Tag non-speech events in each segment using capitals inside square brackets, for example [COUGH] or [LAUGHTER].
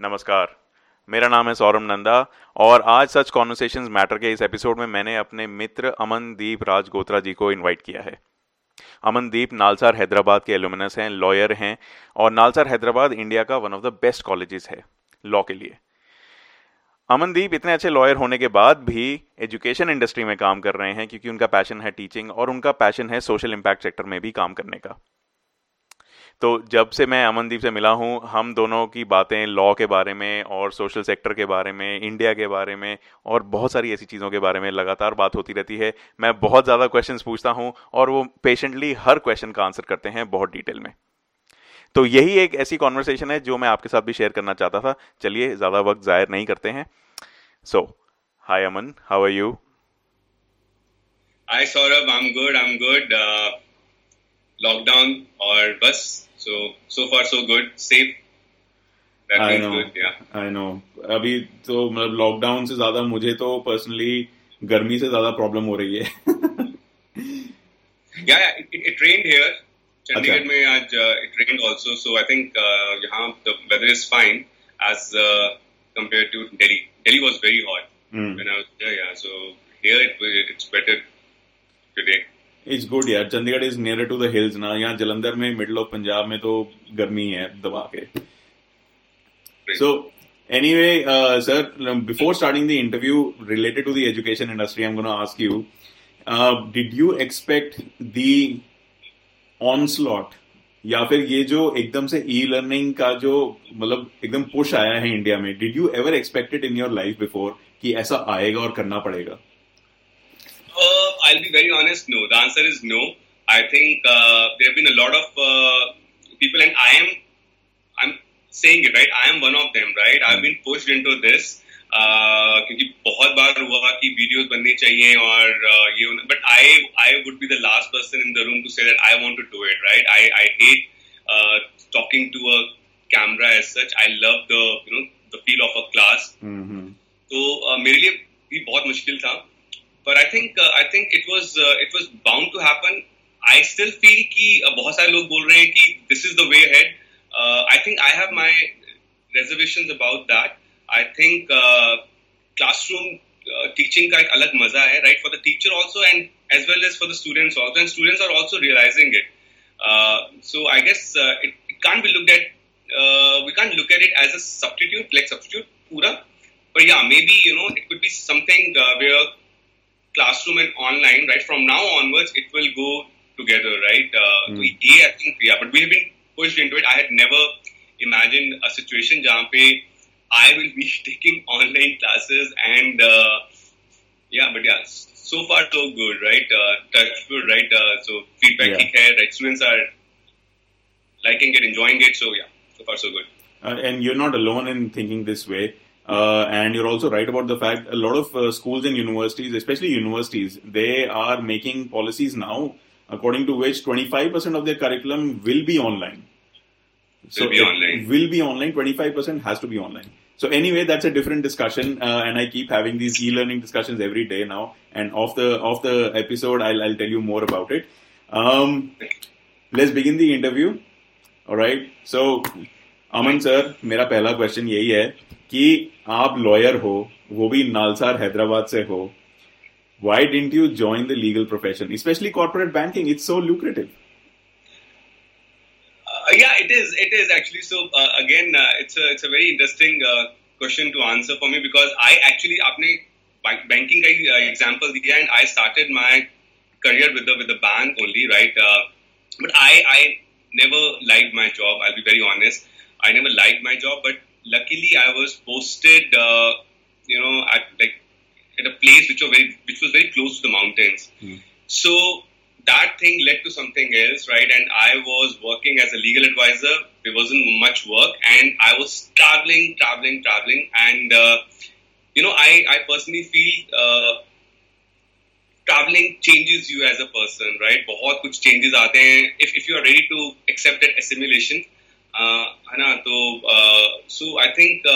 नमस्कार। मेरा नाम है सौरभ नंदा और आज सच कॉन्वर्सेशन मैटर के इस एपिसोड में मैंने अपने मित्र अमनदीप राज गोत्रा जी को इनवाइट किया है। अमनदीप नालसार हैदराबाद के एलुमिनस हैं लॉयर हैं और नालसार हैदराबाद इंडिया का one of the best colleges है लॉ के लिए। अमनदीप इतने अच्छे लॉयर होने के बाद भी एजुकेशन इंडस्ट्री में काम कर रहे हैं क्योंकि उनका पैशन है टीचिंग और उनका पैशन है सोशल इम्पैक्ट सेक्टर में भी काम करने का। तो जब से मैं अमनदीप से मिला हूँ हम दोनों की बातें लॉ के बारे में और सोशल सेक्टर के बारे में इंडिया के बारे में और बहुत सारी ऐसी चीज़ों के बारे में लगातार बात होती रहती है मैं बहुत ज़्यादा क्वेश्चन पूछता हूँ और वो पेशेंटली हर क्वेश्चन का आंसर करते हैं बहुत डिटेल में तो यही एक ऐसी कॉन्वर्सेशन है जो मैं आपके साथ भी शेयर करना चाहता था चलिए ज़्यादा वक्त ज़ाहिर नहीं करते हैं so hi Aman how are you Hi Saurabh, I'm good. I'm good. Uh, lockdown or bus So so far so good, safe. That I know. Good, yeah. I know. अभी तो मतलब लॉकडाउन से ज़्यादा मुझे तो पर्सनली गर्मी से ज़्यादा प्रॉब्लम हो रही है it, it rained here. Chandigarh में आज it rained also, so I think uh, यहाँ the weather is fine as uh, compared to Delhi. Delhi was very hot mm. when I was there. Yeah, so here it, it's better today. It's good यार Chandigarh is near to the hills ना यहाँ जलंधर में middle of Punjab में तो गर्मी है दबा के। So anyway sir before starting the interview related to the education industry I am gonna ask you did you expect the onslaught या फिर ये जो एकदम से ई लर्निंग का जो मतलब एकदम पुश आया है इंडिया में did you ever expected in your life before कि ऐसा आएगा और करना पड़ेगा? Uh, I'll be very honest. No, the answer is no. I think uh, there have been a lot of uh, people, and I am, I'm saying it right. I am one of them, right? I've been pushed into this. क्योंकि बहुत बार हुआ कि videos बननी चाहिए और ये but I I would be the last person in the room to say that I want to do it right I I hate talking to a camera as such I love the you know the feel of a class तो मेरे लिए भी बहुत मुश्किल था but I think uh, I think it was uh, it was bound to happen. I still feel कि uh, बहुत सारे लोग बोल रहे हैं कि this is the way ahead. Uh, I think I have my reservations about that. I think uh, classroom uh, teaching का एक अलग मजा है, right? For the teacher also and as well as for the students also, and students are also realizing it. Uh, so I guess uh, it, it can't be looked at. Uh, we can't look at it as a substitute, like substitute, pura. But yeah, maybe you know it could be something uh, where classroom and online, right? From now onwards, it will go together, right? Uh, mm. So yeah, I think yeah, but we have been pushed into it. I had never imagined a situation where I will be [LAUGHS] taking online classes and uh, yeah, but yeah, so far so good, right? Uh, touch right? Uh, so feedback yeah. hai, right? Students are liking it, enjoying it, so yeah, so far so good. Uh, and you're not alone in thinking this way. Uh, and you're also right about the fact a lot of uh, schools and universities, especially universities, they are making policies now according to which 25% of their curriculum will be online. So will be online. Will be online. 25% has to be online. So anyway, that's a different discussion, uh, and I keep having these e-learning discussions every day now. And off the off the episode, I'll, I'll tell you more about it. Um, let's begin the interview. All right. So, Aman sir, मेरा पहला question यही है कि आप lawyer हो वो भी नालसार हैदराबाद से हो why didn't you join the legal profession especially corporate banking it's so lucrative uh, yeah it is it is actually so uh, again uh, it's a it's a very interesting uh, question to answer for me because i actually आपने banking का uh, example दिया and i started my career with the with the bank only right uh, but i i never liked my job i'll be very honest i never liked my job but luckily I was posted, uh, you know, at like at a place which was very which was very close to the mountains. Mm. So that thing led to something else, right? And I was working as a legal advisor. There wasn't much work, and I was traveling, traveling, traveling, and uh, you know, I I personally feel. Uh, traveling changes you as a person, right? बहुत कुछ changes आते हैं. If if you are ready to accept that assimilation, है ना तो so I think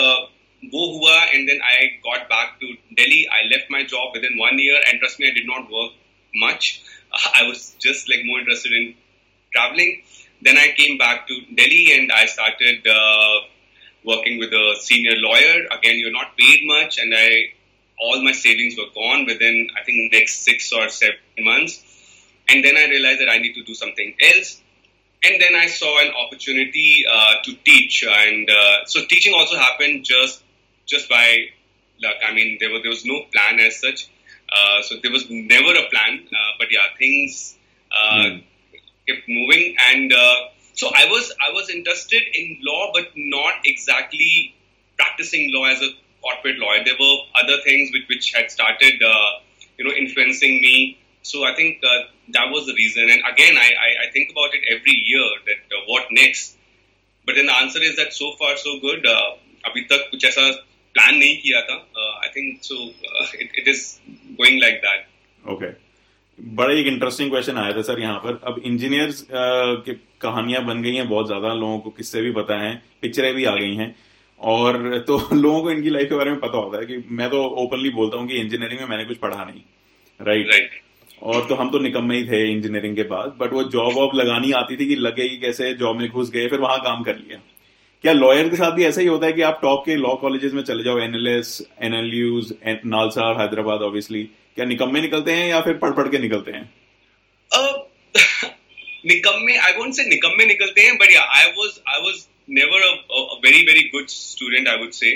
वो हुआ and then I got back to Delhi I left my job within one year and trust me I did not work much. I was just like more interested in traveling. Then I came back to Delhi and I started uh, working with a senior lawyer. Again, you're not paid much, and I all my savings were gone within I think next six or seven months. And then I realized that I need to do something else. And then I saw an opportunity uh, to teach, and uh, so teaching also happened just just by luck. I mean, there was there was no plan as such. Uh, so there was never a plan, uh, but yeah, things mm. kept moving, and uh, so I was I was interested in law, but not exactly practicing law as a corporate lawyer. There were other things which which had started, you know, influencing me. So I think that was the reason. And again, I, I, I think about it every year that uh, what next. But then the answer is that so far so good. अभी तक कुछ ऐसा plan नहीं किया था I think so it is going like that okay बड़ा एक interesting question आया था सर यहाँ पर अब इंजीनियर्स uh, की कहानियाँ बन गई हैं बहुत ज़्यादा लोगों को किससे भी पता है पिक्चरें भी आ गई हैं और तो [LAUGHS] लोगों को इनकी लाइफ के बारे में पता होता है कि मैं तो ओपनली बोलता हूँ कि इंजीनियरिंग में मैंने कुछ पढ़ा नहीं राइट right? right. और तो हम तो निकम्मे ही थे इंजीनियरिंग के बाद बट वो जॉब वॉब लगानी आती थी कि लगेगी कैसे जॉब में घुस गए, फिर वहाँ काम कर लिया। क्या लॉयर के साथ भी ऐसा ही होता है कि आप टॉप के लॉ कॉलेजेस में चले जाओ NLS NLUs NALSAR, Hyderabad obviously क्या निकम्मे निकलते हैं या फिर पढ़ पढ़ के निकलते हैं? [LAUGHS] निकम्मे आई वोंट से निकम्मे निकलते हैं but I was I was never a very very good student I would say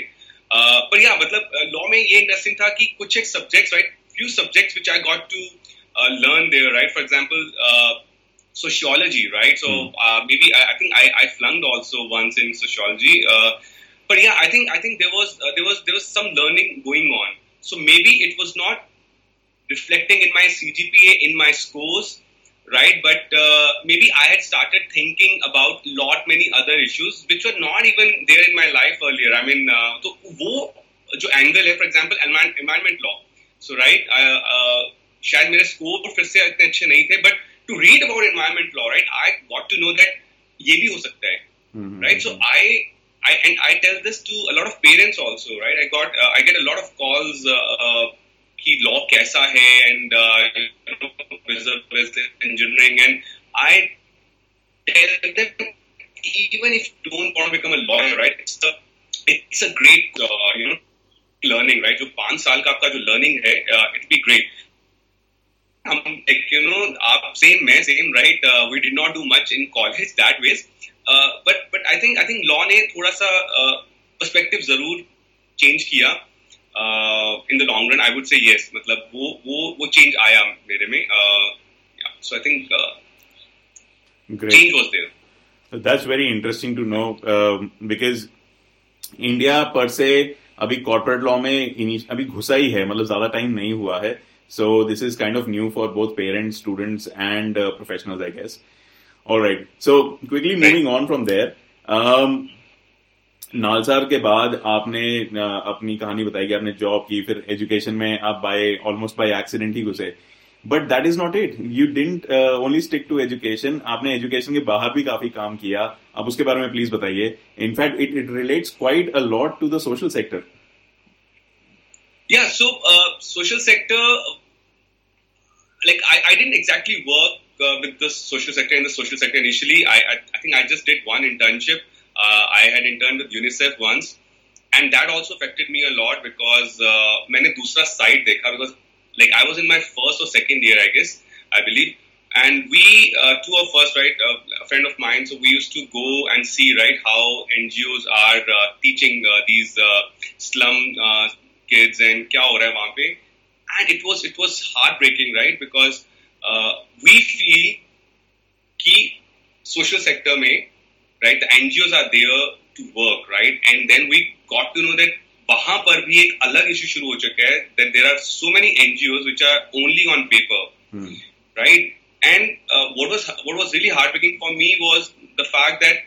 पर या मतलब लॉ में ये इंटरेस्टिंग था कि कुछ एक subjects right few subjects which I got to learn their right for example sociology, right? So mm. uh, maybe I, I think I, I, flunked also once in sociology, uh, but yeah, I think I think there was uh, there was there was some learning going on. So maybe it was not reflecting in my CGPA in my scores, right? But uh, maybe I had started thinking about lot many other issues which were not even there in my life earlier. I mean, so वो जो angle है, for example, environment law. So right, शायद मेरे score फिर से इतने अच्छे नहीं थे, but to read about environment law, right, I got to know that ये भी हो सकता है, mm-hmm. right? So I, and I tell this to a lot of parents also, right? I got, uh, I get a lot of calls uh, कि law कैसा है and uh, business engineering and I tell them even if you don't want to become a lawyer, right? It's a it's a great uh, you know learning, right? जो पाँच साल का आपका जो learning है, uh, it'll be great. हम like you know आप same मैं same right we did not do much in college that ways but but I think I think law ने थोड़ा सा परस्पेक्टिव uh, ज़रूर चेंज किया. In the long run I would say yes मतलब वो वो वो चेंज आया मेरे में. So I think change was there that's very interesting to know because India पर से अभी कॉर्पोरेट लॉ में अभी घुसा ही है. मतलब ज़्यादा टाइम नहीं हुआ है. So this is kind of new for both parents, students, and uh, professionals, I guess. All right. So quickly moving on from there. Um, NALSAR के बाद आपने अपनी कहानी बताई कि आपने जॉब की फिर एजुकेशन में आप बाय ऑलमोस्ट बाय एक्सीडेंट ही घुसे but that is not it you didn't only stick to education आपने एजुकेशन के बाहर भी काफ़ी काम किया आप उसके बारे में प्लीज़ बताइए in fact it it relates quite a lot to the social sector Yeah, so uh, social sector, like I, I didn't exactly work uh, with the social sector in the social sector initially. I, I, I think I just did one internship. Uh, I had interned with UNICEF once, and that also affected me a lot because uh, मैंने दूसरा side देखा because like I was in my first or second year, I guess, I believe. And we, uh, two of us, right, uh, a friend of mine, so we used to go and see, right, how NGOs are uh, teaching uh, these uh, slum uh, kids and kya ho raha hai wahan pe. And it was it was heartbreaking, right? Because uh, we feel ki social sector mein, right? The NGOs are there to work, right? And then we got to know that वहाँ पर भी एक अलग issue शुरू हो चुका है that there are so many NGO which are only on paper right and what was what was really heartbreaking for me was the fact that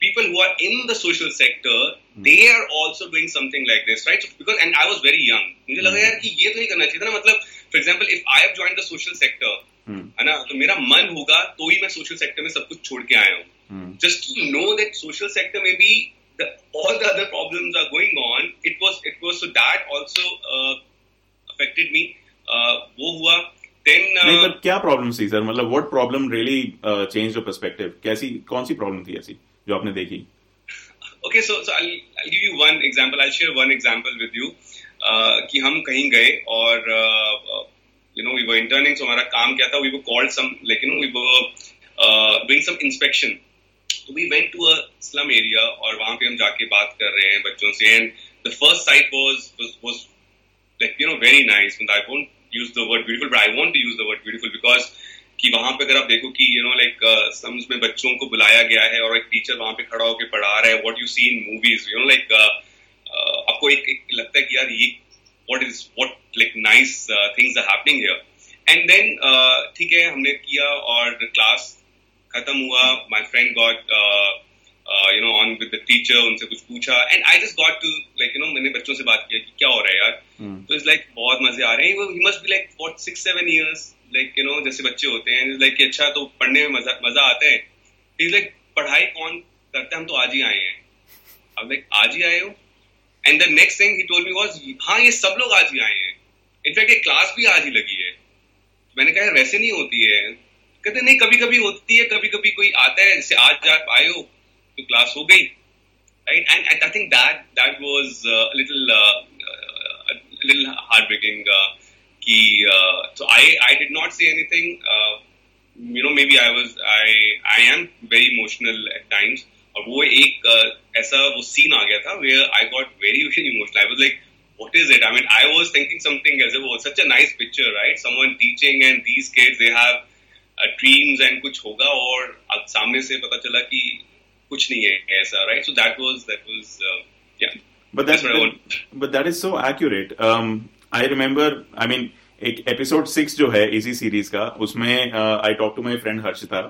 people who are in the social sector, mm. they are also doing something like this, right? So because and I was very young. मुझे लगा यार कि ये तो नहीं करना चाहिए था ना मतलब for example if I have joined the social sector है ना तो मेरा मन होगा तो ही मैं social sector में सब कुछ छोड़ के आया हूँ just to know that social sector में भी the, all the other problems are going on it was it was so that also uh, affected me uh, वो हुआ then uh, नहीं पर क्या प्रॉब्लम थी सर मतलब what problem really change your perspective कैसी कौन सी प्रॉब्लम थी ऐसी जो आपने देखी। Okay so so I give you one example I share one example with you कि हम कहीं गए और you know we were interning so हमारा काम क्या था? We were called some like you know we were doing some inspection तो we went to a slum area और वहाँ पे हम जाके बात कर रहे हैं बच्चों से। And the first sight was was like you know very nice I won't use the word beautiful but I want to use the word beautiful because कि वहाँ पे अगर आप देखो कि यू नो लाइक सम्स में बच्चों को बुलाया गया है और एक टीचर वहाँ पे खड़ा होकर पढ़ा रहा है what you see in movies you know like आपको एक, एक लगता है कि यार ये what is what like nice things are happening here and then ठीक है हमने किया और क्लास खत्म हुआ my friend got you know on with the teacher उनसे कुछ पूछा and I just got to like you know मैंने बच्चों से बात किया कि क्या हो रहा है यार। hmm. तो इट्स लाइक बहुत मज़े आ रहे हैं। He must be like what six seven years like you know जैसे बच्चे होते हैं लाइक अच्छा तो पढ़ने में मज़ा मज़ा आता है। इज़ लाइक पढ़ाई कौन करते हम तो आज ही आए हैं। अब लाइक आज ही आए हो? And the next thing he told me was हाँ ये सब लोग आज ही आए हैं। इनफैक्ट ये क्लास भी आज ही लगी है। मैंने कहा वैसे नहीं होती है। कहते नहीं कभी कभी होती है कभी कभी कोई आता है जैसे आज आप आए हो तो क्लास हो गई। Right? And, and i think that that was uh, a little uh, uh, a little heartbreaking uh, कि so I I did not say anything. you know maybe I was I I am very emotional at times. और वो एक ऐसा वो scene आ गया था where I got very very emotional. I was like, what is it? I mean, I was thinking something as it was such a nice picture, right? Someone teaching and these kids they have uh, dreams and कुछ होगा और सामने से पता चला कि कुछ नहीं है ऐसा, right? So that was that was uh, yeah. But that's, that, but that is so accurate. Um, I remember. I mean. एक एपिसोड सिक्स जो है इसी सीरीज़ का उसमें I talk to my friend Harshita.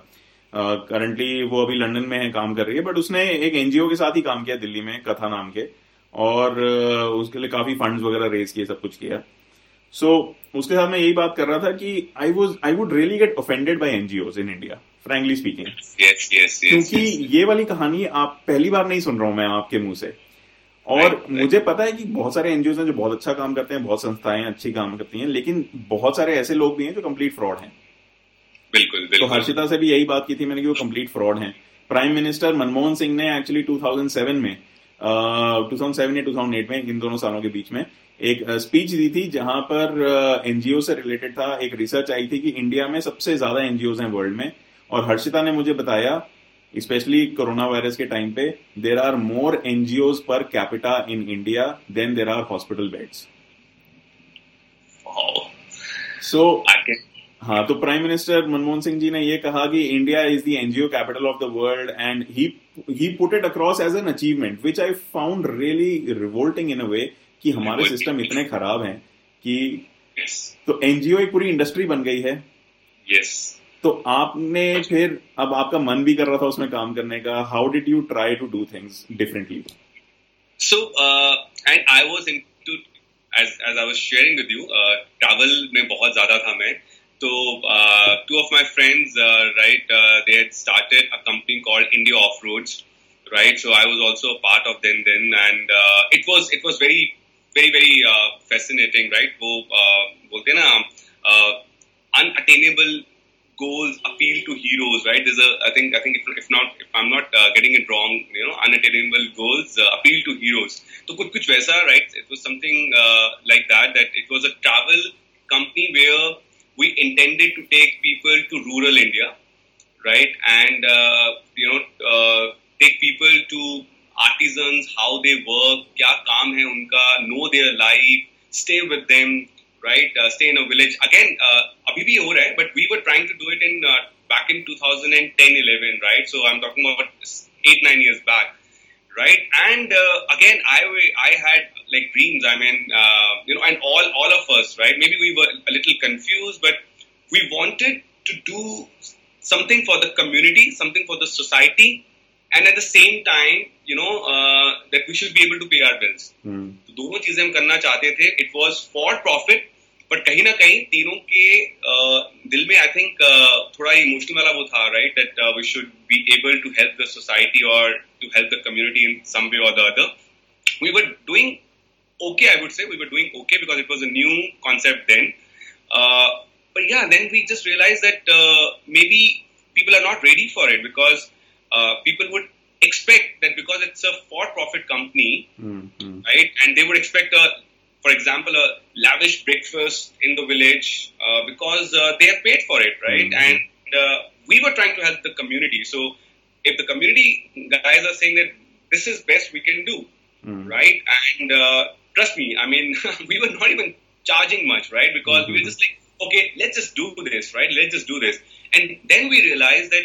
Currently वो अभी London में है काम कर रही है बट उसने एक एनजीओ के साथ ही काम किया दिल्ली में कथा नाम के। और उसके लिए काफ़ी फंड्स वगैरह रेज किए सब कुछ किया। सो so, उसके साथ मैं यही बात कर रहा था कि I was I would really get offended by NGO in India frankly speaking क्योंकि ये वाली कहानी आप पहली बार नहीं सुन रहा हूँ मैं आपके मुँह से। और मुझे पता है कि बहुत सारे एनजीओ हैं जो बहुत अच्छा काम करते हैं बहुत संस्थाएँ अच्छी काम करती हैं लेकिन बहुत सारे ऐसे लोग भी हैं जो कंप्लीट फ्रॉड हैं। बिल्कुल, बिल्कुल। तो हर्षिता से भी यही बात की थी मैंने कि वो कंप्लीट फ्रॉड हैं। प्राइम मिनिस्टर मनमोहन सिंह ने एक्चुअली 2007 में uh, 2007 या 2008 में इन दोनों सालों के बीच में एक स्पीच दी थी जहाँ पर एनजीओ से रिलेटेड था एक रिसर्च आई थी कि इंडिया में सबसे ज़्यादा एनजीओ हैं वर्ल्ड में। और हर्षिता ने मुझे बताया स्पेशली कोरोना वायरस के टाइम पे there are more NGO per capita in India than there are hospital beds so हाँ तो प्राइम मिनिस्टर मनमोहन सिंह जी ने ये कहा कि India is the NGO capital of the world and he put it across as an achievement which I found really revolting in a way कि हमारे system इतने खराब हैं कि yes. तो एनजीओ एक पूरी इंडस्ट्री बन गई है। Yes. तो आपने फिर अब आपका मन भी कर रहा था उसमें काम करने का। How did you try to do things differently so and I was into as as I was sharing with you travel में बहुत ज़्यादा था मैं। तो two of my friends right they had started a company called India of roads right? So i was also a part of them then and uh, it was it was very very very uh, fascinating right? वो uh, बोलते ना uh, unattainable goals appeal to heroes, right? There's a, I think, I think if, if not, if I'm not uh, getting it wrong, you know, unattainable goals uh, appeal to heroes. So kuch kuch waisa, right? It was something uh, like that. That it was a travel company where we intended to take people to rural India, right? And uh, you know, uh, take people to artisans, how they work, kya kaam hai unka, know their life, stay with them right? Uh, stay in a village. Again, uh, abhi bhi ho raha hai, but we were trying to do it in uh, back in 2010, 11, right? So I'm talking about eight, nine years back, right? And uh, again, I I had like dreams. I mean, uh, you know, and all all of us, right? Maybe we were a little confused, but we wanted to do something for the community, something for the society, and at the same time, you know, uh, that we should be able to pay our bills. Hmm. तो दोनों चीजें हम करना चाहते थे it was for profit but कहीं ना कहीं तीनों के uh, दिल में आई थिंक uh, थोड़ा इमोशनल वाला वो था right that we should be able to help the society और to help the community in some way और the other we were doing okay i would say we were doing okay because it was a new concept then uh, but yeah then we just realized that uh, maybe people are not ready for it because uh, people would expect that because it's a for-profit company, mm-hmm. right? And they would expect a, for example, a lavish breakfast in the village uh, because uh, they have paid for it, right? Mm-hmm. And uh, we were trying to help the community. So if the community guys are saying that this is best we can do, mm-hmm. right? And uh, trust me, I mean, [LAUGHS] we were not even charging much, right? Because we were mm-hmm. just like, okay, let's just do this, right? Let's just do this. And then we realized that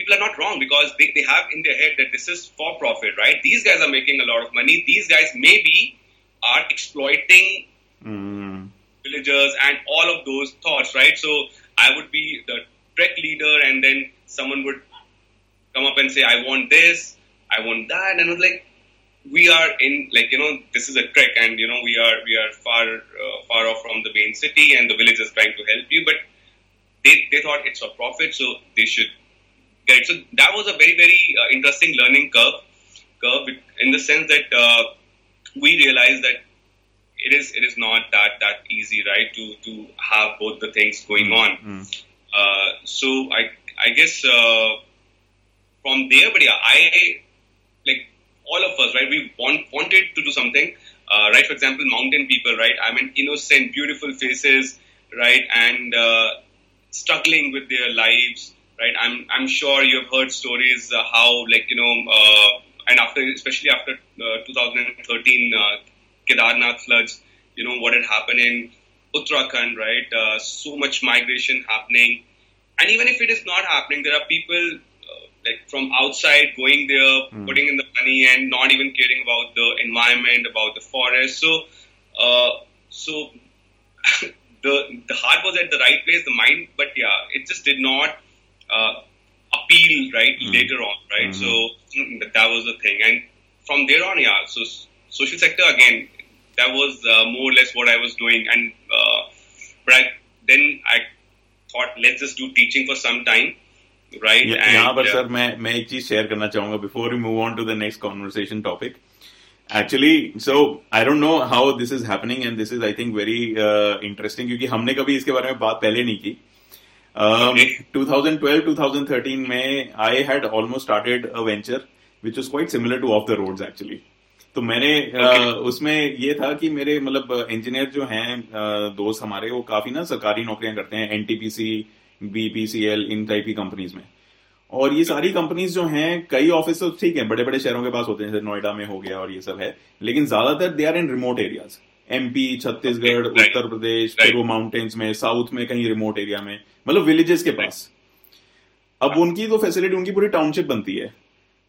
people are not wrong because they, they have in their head that this is for profit, right? These guys are making a lot of money. These guys maybe are exploiting mm. villagers and all of those thoughts, right? So I would be the trek leader, and then someone would come up and say, I want this, I want that. And I was like, we are in like you know this is a trek and you know we are we are far uh, far off from the main city and the village is trying to help you but they, they thought it's for profit so they should Right. So that was a very very uh, interesting learning curve, curve in the sense that uh, we realized that it is it is not that that easy, right? To to have both the things going mm on. mm Uh, so I I guess uh, from there, but yeah, I like all of us, right? We want wanted to do something, uh, right? For example, mountain people, right? I mean, innocent, beautiful faces, right? And uh, struggling with their lives right? I'm I'm sure you've heard stories uh, how like you know uh, and after especially after uh, 2013 uh, Kedarnath floods, you know what had happened in Uttarakhand, right? Uh, so much migration happening, and even if it is not happening, there are people uh, like from outside going there, mm. putting in the money, and not even caring about the environment, about the forest. So, uh, so [LAUGHS] the the heart was at the right place, the mind, but yeah, it just did not uh, appeal right mm. later on, right? Mm-hmm. So mm, that was the thing, and from there on, yeah. So social sector again, that was uh, more or less what I was doing, and uh, but I, then I thought let's just do teaching for some time. Right. यहाँ पर sir मैं मैं एक चीज share करना चाहूंगा before you move on to the next conversation topic actually so I don't know how this is happening and this is I think very interesting क्योंकि हमने कभी इसके बारे में बात पहले नहीं की Um, 2012 2013 में I had almost started a venture which was quite similar to off the roads actually. तो मैंने okay. uh, उसमें ये था कि मेरे मतलब इंजीनियर जो हैं uh, दोस्त हमारे वो काफ़ी ना सरकारी नौकरियाँ करते हैं एनटीपीसी बीपीसीएल इन टाइप की कंपनीज़ में और ये सारी कंपनीज़ जो हैं कई ऑफ़िस तो ठीक है बड़े बड़े शहरों के पास होते हैं जैसे नोएडा में हो गया और ये सब है लेकिन ज़्यादातर they are in remote areas MP Chhattisgarh Uttar Pradesh फिर वो माउंटेन्स में साउथ में कहीं रिमोट एरिया में मतलब विलेजेस के पास। अब उनकी तो फैसिलिटी उनकी पूरी टाउनशिप बनती है।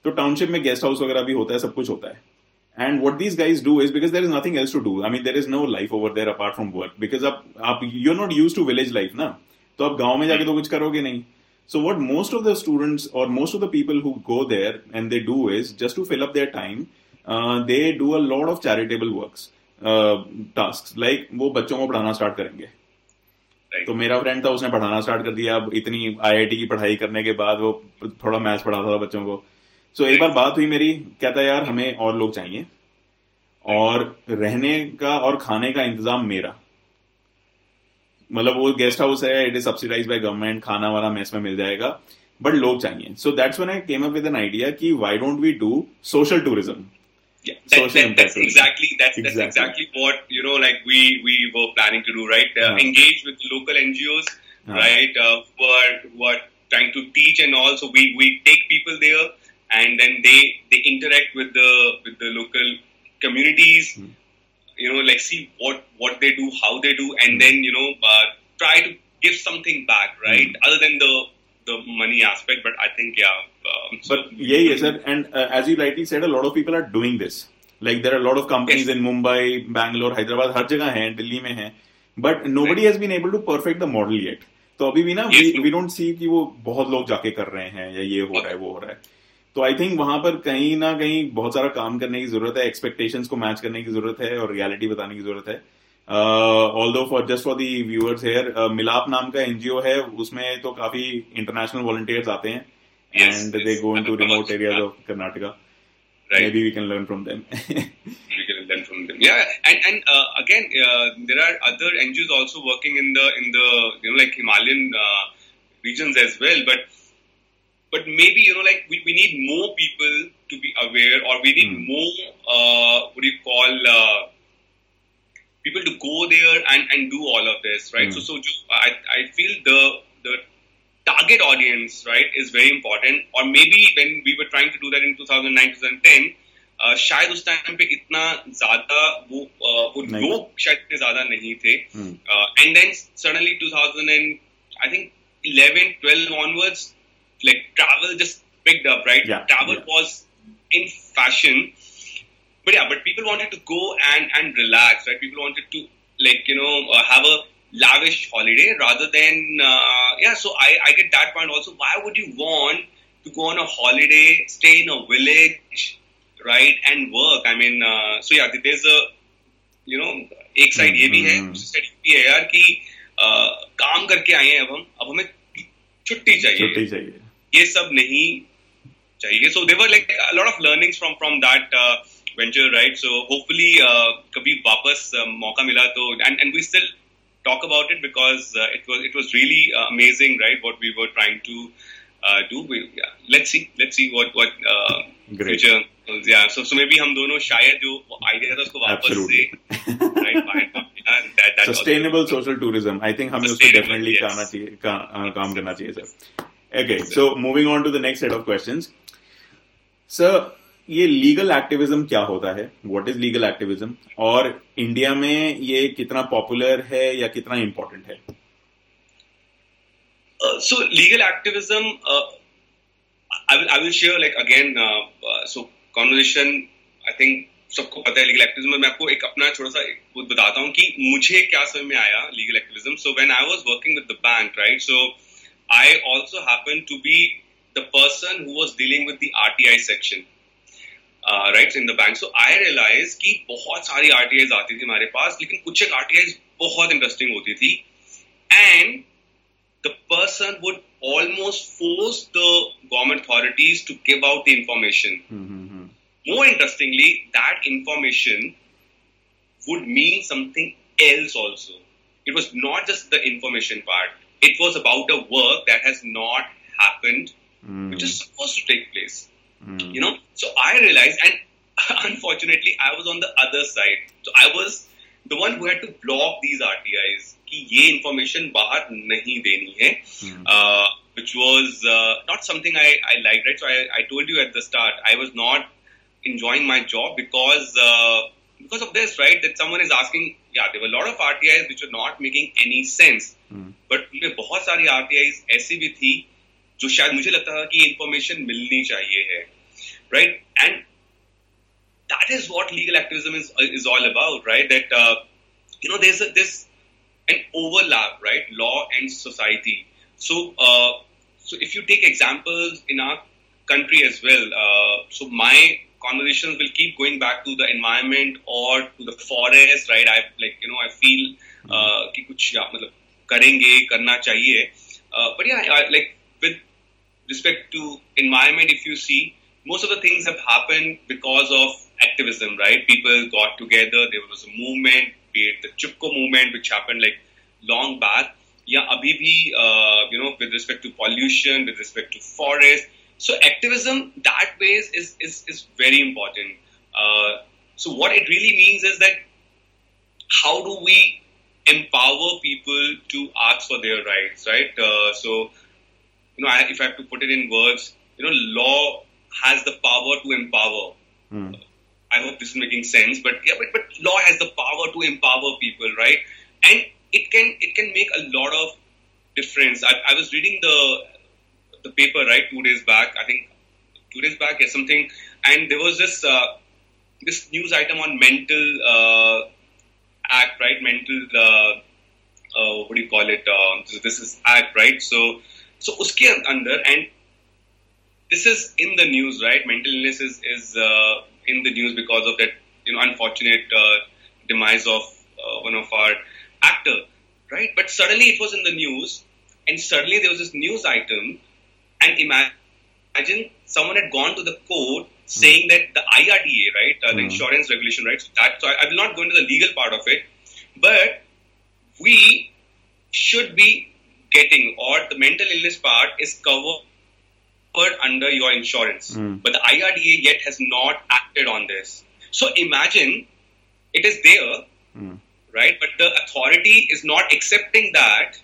तो टाउनशिप में गेस्ट हाउस वगैरह भी होता है सब कुछ होता है। And what these guys do is because there is nothing else to do I mean there is no life over there apart from work because आप आप you are not use to village life ना? तो आप गाँव में जाके तो कुछ करोगे नहीं। So what most of the students और most of the people who go there and they do is just to fill up their time, uh, they do a lot of charitable works, like वो बच्चों को पढ़ाना start करेंगे। तो मेरा friend था उसने पढ़ाना स्टार्ट कर दिया। अब इतनी आईआईटी की पढ़ाई करने के बाद वो थोड़ा मैथ्स पढ़ाता था बच्चों को। सो एक बार बात हुई मेरी कहता यार हमें और लोग चाहिए। और रहने का और खाने का इंतज़ाम मेरा। मतलब वो गेस्ट हाउस है it is subsidize by government खाना वाला मेस में मिल जाएगा बट लोग चाहिए। So that's one I came up with an idea कि why don't we do social tourism Yeah, that, that, that's exactly that's, exactly. that's exactly what you know. Like we we were planning to do, right? Uh, Engage with local NGOs, right? Uh, who are who are trying to teach and also we we take people there and then they they interact with the with the local communities. Mm. You know, like see what what they do, how they do, and mm. then you know uh, try to give something back, right? Mm. Other than the the money aspect, but I think yeah. Um, so but yeah, yes, sir. And uh, as you rightly said, a lot of people are doing this. Like there are a lot of companies yes. in Mumbai, Bangalore, Hyderabad, हर जगह हैं, दिल्ली में हैं. But nobody right. has been able to perfect the model yet. तो अभी भी ना we don't see कि वो बहुत लोग जाके कर रहे हैं या ये हो रहा है वो हो रहा है तो आई थिंक वहाँ पर कहीं ना कहीं बहुत सारा काम करने की ज़रूरत है एक्सपेक्टेशंस को मैच करने की ज़रूरत है और रियलिटी बताने की ज़रूरत है although for just for the viewers here Milaap नाम का एनजीओ है उसमें तो काफ़ी इंटरनेशनल वॉलंटियर्स आते हैं and they go into remote areas of Karnataka Right. Maybe we can learn from them. we can learn from them. Yeah, and and uh, again, uh, there are other NGOs also working in the in the you know like Himalayan uh, regions as well. But but maybe you know, like we, we need more people to be aware, or we need Hmm. more uh, what do you call uh, people to go there and, and do all of this, right? Hmm. So so jo- I I feel the the target audience, right, is very important. Or maybe when we were trying to do that in 2009 2010. Uh, शायद उस time पे इतना ज्यादा वो uh, वो नहीं। लोग शायद इतने ज्यादा नहीं थे Hmm. uh, and then suddenly 2000 and I think 11, 12 onwards, like travel just picked up, right? Yeah, travel yeah. was in fashion. But yeah, but people wanted to go and, and relax, right? People wanted to like, you know, uh, have a lavish holiday rather than, uh, yeah, so I, I get that point also. Why would you want to go on a holiday, stay in a village, right, and work? I mean, uh, so yeah, there's a, you know, एक side ये भी है हम्म। दूसरी side ये भी है यार कि अ, काम करके आए हैं अब हम अब हमें छुट्टी चाहिए छुट्टी चाहिए ये सब नहीं चाहिए so there were like lot of learnings from from that venture right so hopefully कभी वापस uh, मौका मिला तो and and we still talk about it because uh, it was it was really uh, amazing right what we were trying to uh, do we, yeah, let's see let's see what what uh, Great. future holds. yeah so so maybe हम दोनों शायद जो idea था उसको वापस से Absolutely. right find out. Yeah, that, that sustainable social tourism I think हमें उस पर Sustainable, डेफिनेटली yes. करना चाहिए का, आ, काम करना चाहिए sir okay so moving on to the next set of questions sir ये लीगल एक्टिविज्म क्या होता है? व्हाट इज़ लीगल एक्टिविज्म और इंडिया में ये कितना पॉपुलर है या कितना इम्पोर्टेंट है? So legal activism share like again. Uh, uh, so conversation, I think सबको पता है लीगल एक्टिविज्म मैं आपको एक अपना छोटा सा वो बताता हूँ कि मुझे क्या समझ में आया legal activism so when I was working with the bank right so I also happen to be the person who was dealing with the RTI section right in the bank so I realize की बहुत सारी RTI आती थी हमारे पास लेकिन कुछ एक RTI बहुत इंटरेस्टिंग होती थी। And the person would almost force the government authorities to give out the information more interestingly that information would mean something else also it was not just the information part it was about a work that has not happened which is suppose to take place You know, so I realized, and unfortunately, [LAUGHS] I was on the other side. So I was the one who had to block these RTIs कि ये information बाहर नहीं देनी है, uh, which was uh, not something I, I liked, right? So I, I told you at the start, I was not enjoying my job because uh, because of this, right? That someone is asking, yeah, there were a lot of RTIs which were not making any sense, but उनमें बहुत सारी RTIs ऐसी भी थी जो शायद मुझे लगता था कि इंफॉर्मेशन मिलनी चाहिए है right and that is what legal activism is all about right that you know there this an overlap right law and society so so if you take examples in our country as well. Uh, so my conversations will keep going back to the environment or to the forest, right? I like you know I feel uh, कि कुछ matlab karenge karna chahiye Uh, but yeah, I, like respect to environment, if you see, most of the things have happened because of activism, right? People got together, there was a movement, be it the Chipko movement, which happened like long back. Yeah, abhi bhi, uh, you know, with respect to pollution, with respect to forest. So activism that ways is, is, is very important. Uh, so what it really means is that how do we empower people to ask for their rights, right? Uh, so, you know, I, if I have to put it in words, you know, law has the power to empower. I hope this is making sense, but yeah, but, but law has the power to empower people, right? And it can it can make a lot of difference. I, I was reading the the paper right two days back. I think two days back, yes, something, and there was this uh, this news item on mental uh, act, right? Mental uh, uh, what do you call it? Uh, this, this is act, right? So so uske under and this is in the news, right? Mental illness is uh, in the news because of that, you know, unfortunate uh, demise of uh, one of our actor, right? But suddenly it was in the news, and suddenly there was this news item, and imagine someone had gone to the court saying that the IRDA, right, uh, the insurance regulation, right? So, that, so I, I will not go into the legal part of it, but we should be getting, or the mental illness part is covered covered under your insurance. Mm. But the IRDA yet has not acted on this. So imagine it is there, Mm. right? But the authority is not accepting that.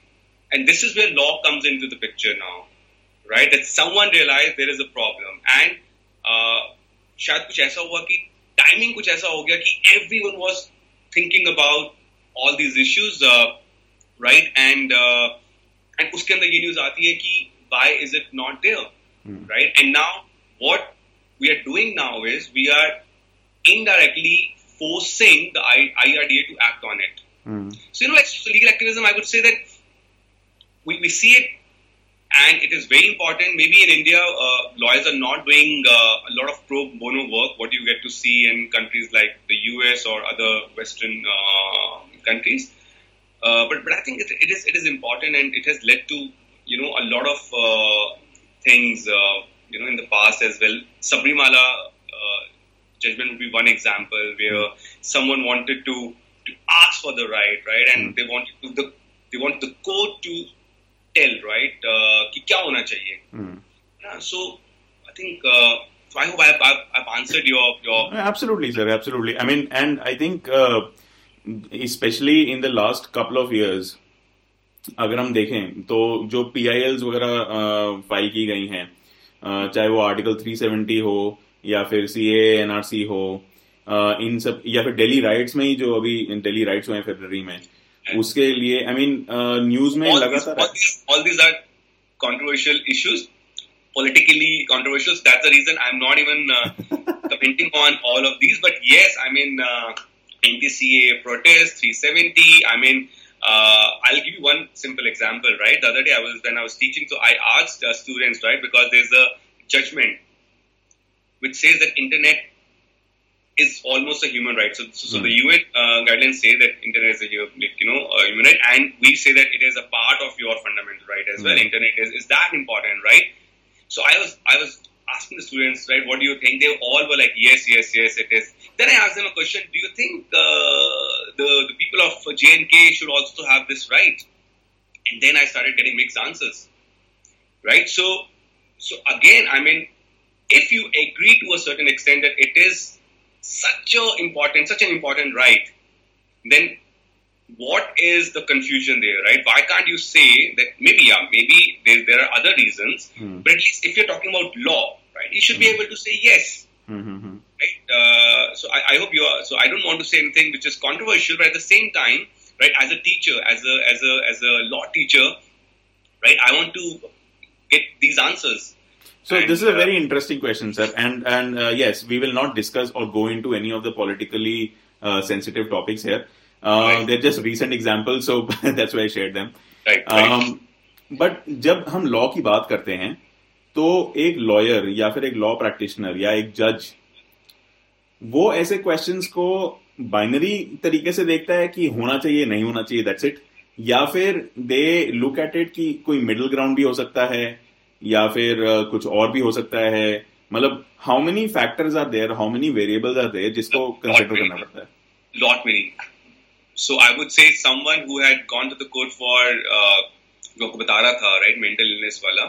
And this is where law comes into the picture now, right? That someone realized there is a problem. And uh, शायद कुछ ऐसा हुआ कि timing कुछ ऐसा हो गया कि everyone was thinking about all these issues, uh, right? And and उसके अंदर ये न्यूज़ आती है कि why is it not there right and now what we are doing now is we are indirectly forcing the I R D to act on it so you know like legal activism I would say that we we see it and it is very important maybe in India lawyers are not doing lot of pro bono work what you get to see in countries like the US और other western countries Uh, but but I think it, it is it is important, and it has led to you know a lot of uh, things uh, you know in the past as well. Sabarimala uh, judgment would be one example where someone wanted to, to ask for the right, right, and hmm. they wanted to, the they want the court to tell right कि क्या होना चाहिए. So I think. Uh, so I hope I've, I've, I've answered your, your. Absolutely, sir. Absolutely. I mean, and I think uh, uh, especially in the last couple of years, अगर हम देखें तो जो P I else वगैरह file की गई हैं चाहे वो आर्टिकल 370 हो या फिर सी एनआरसी हो अ, इन सब या फिर दिल्ली राइट्स में ही जो अभी दिल्ली राइट्स हुए हैं में उसके लिए आई मीन न्यूज़ में लगातार these are politically controversial. That's the reason I'm not even uh, commenting on all of these. But yes, I mean uh, NTCA protest 370. I mean. Uh, I'll give you one simple example, right? The other day I was when I was teaching, so I asked uh, students, right, because there's a judgment which says that internet is almost a human right. So, so, so the UN uh, guidelines say that internet is a you know a human right, and we say that it is a part of your fundamental right as well. Mm. Internet is, is that important, right? So I was I was asking the students, right, what do you think? They all were like, yes, yes, yes, it is. Then I asked them a question: Do you think uh, the the people of J&K should also have this right? And then I started getting mixed answers. Right. So so again, I mean, if you agree to a certain extent that it is such a important, such an important right, then what is the confusion there, right? Why can't you say that maybe, yeah, maybe there, there are other reasons, mm. but at least if you're talking about law, right, you should mm. be hmm. able to say yes. Mm-hmm. right? Uh, so I, I hope you are. So I don't want to say anything which is controversial, but at the same time, right, as a teacher, as a as a as a law teacher, right, I want to get these answers. So And, this is a uh, very interesting question, sir. And and uh, yes, we will not discuss or go into any of the politically uh, sensitive topics here. Uh, Right. They're just recent examples, so [LAUGHS] that's why I shared them. Right, right. Um, but जब हम law की बात करते हैं तो एक lawyer या फिर एक लॉ प्रैक्टिशनर या एक जज वो ऐसे क्वेश्चंस को बाइनरी तरीके से देखता है कि होना चाहिए नहीं होना चाहिए दैट्स इट या फिर दे लुक एट इट कि कोई मिडिल ग्राउंड भी हो सकता है या फिर कुछ और भी हो सकता है। मतलब how many factors are there how many variables are there जिसको कंसिडर करना पड़ता है? Lot many. So I would say someone who had gone to the court for uh, जो आपको बता रहा था, right, mental illness वाला,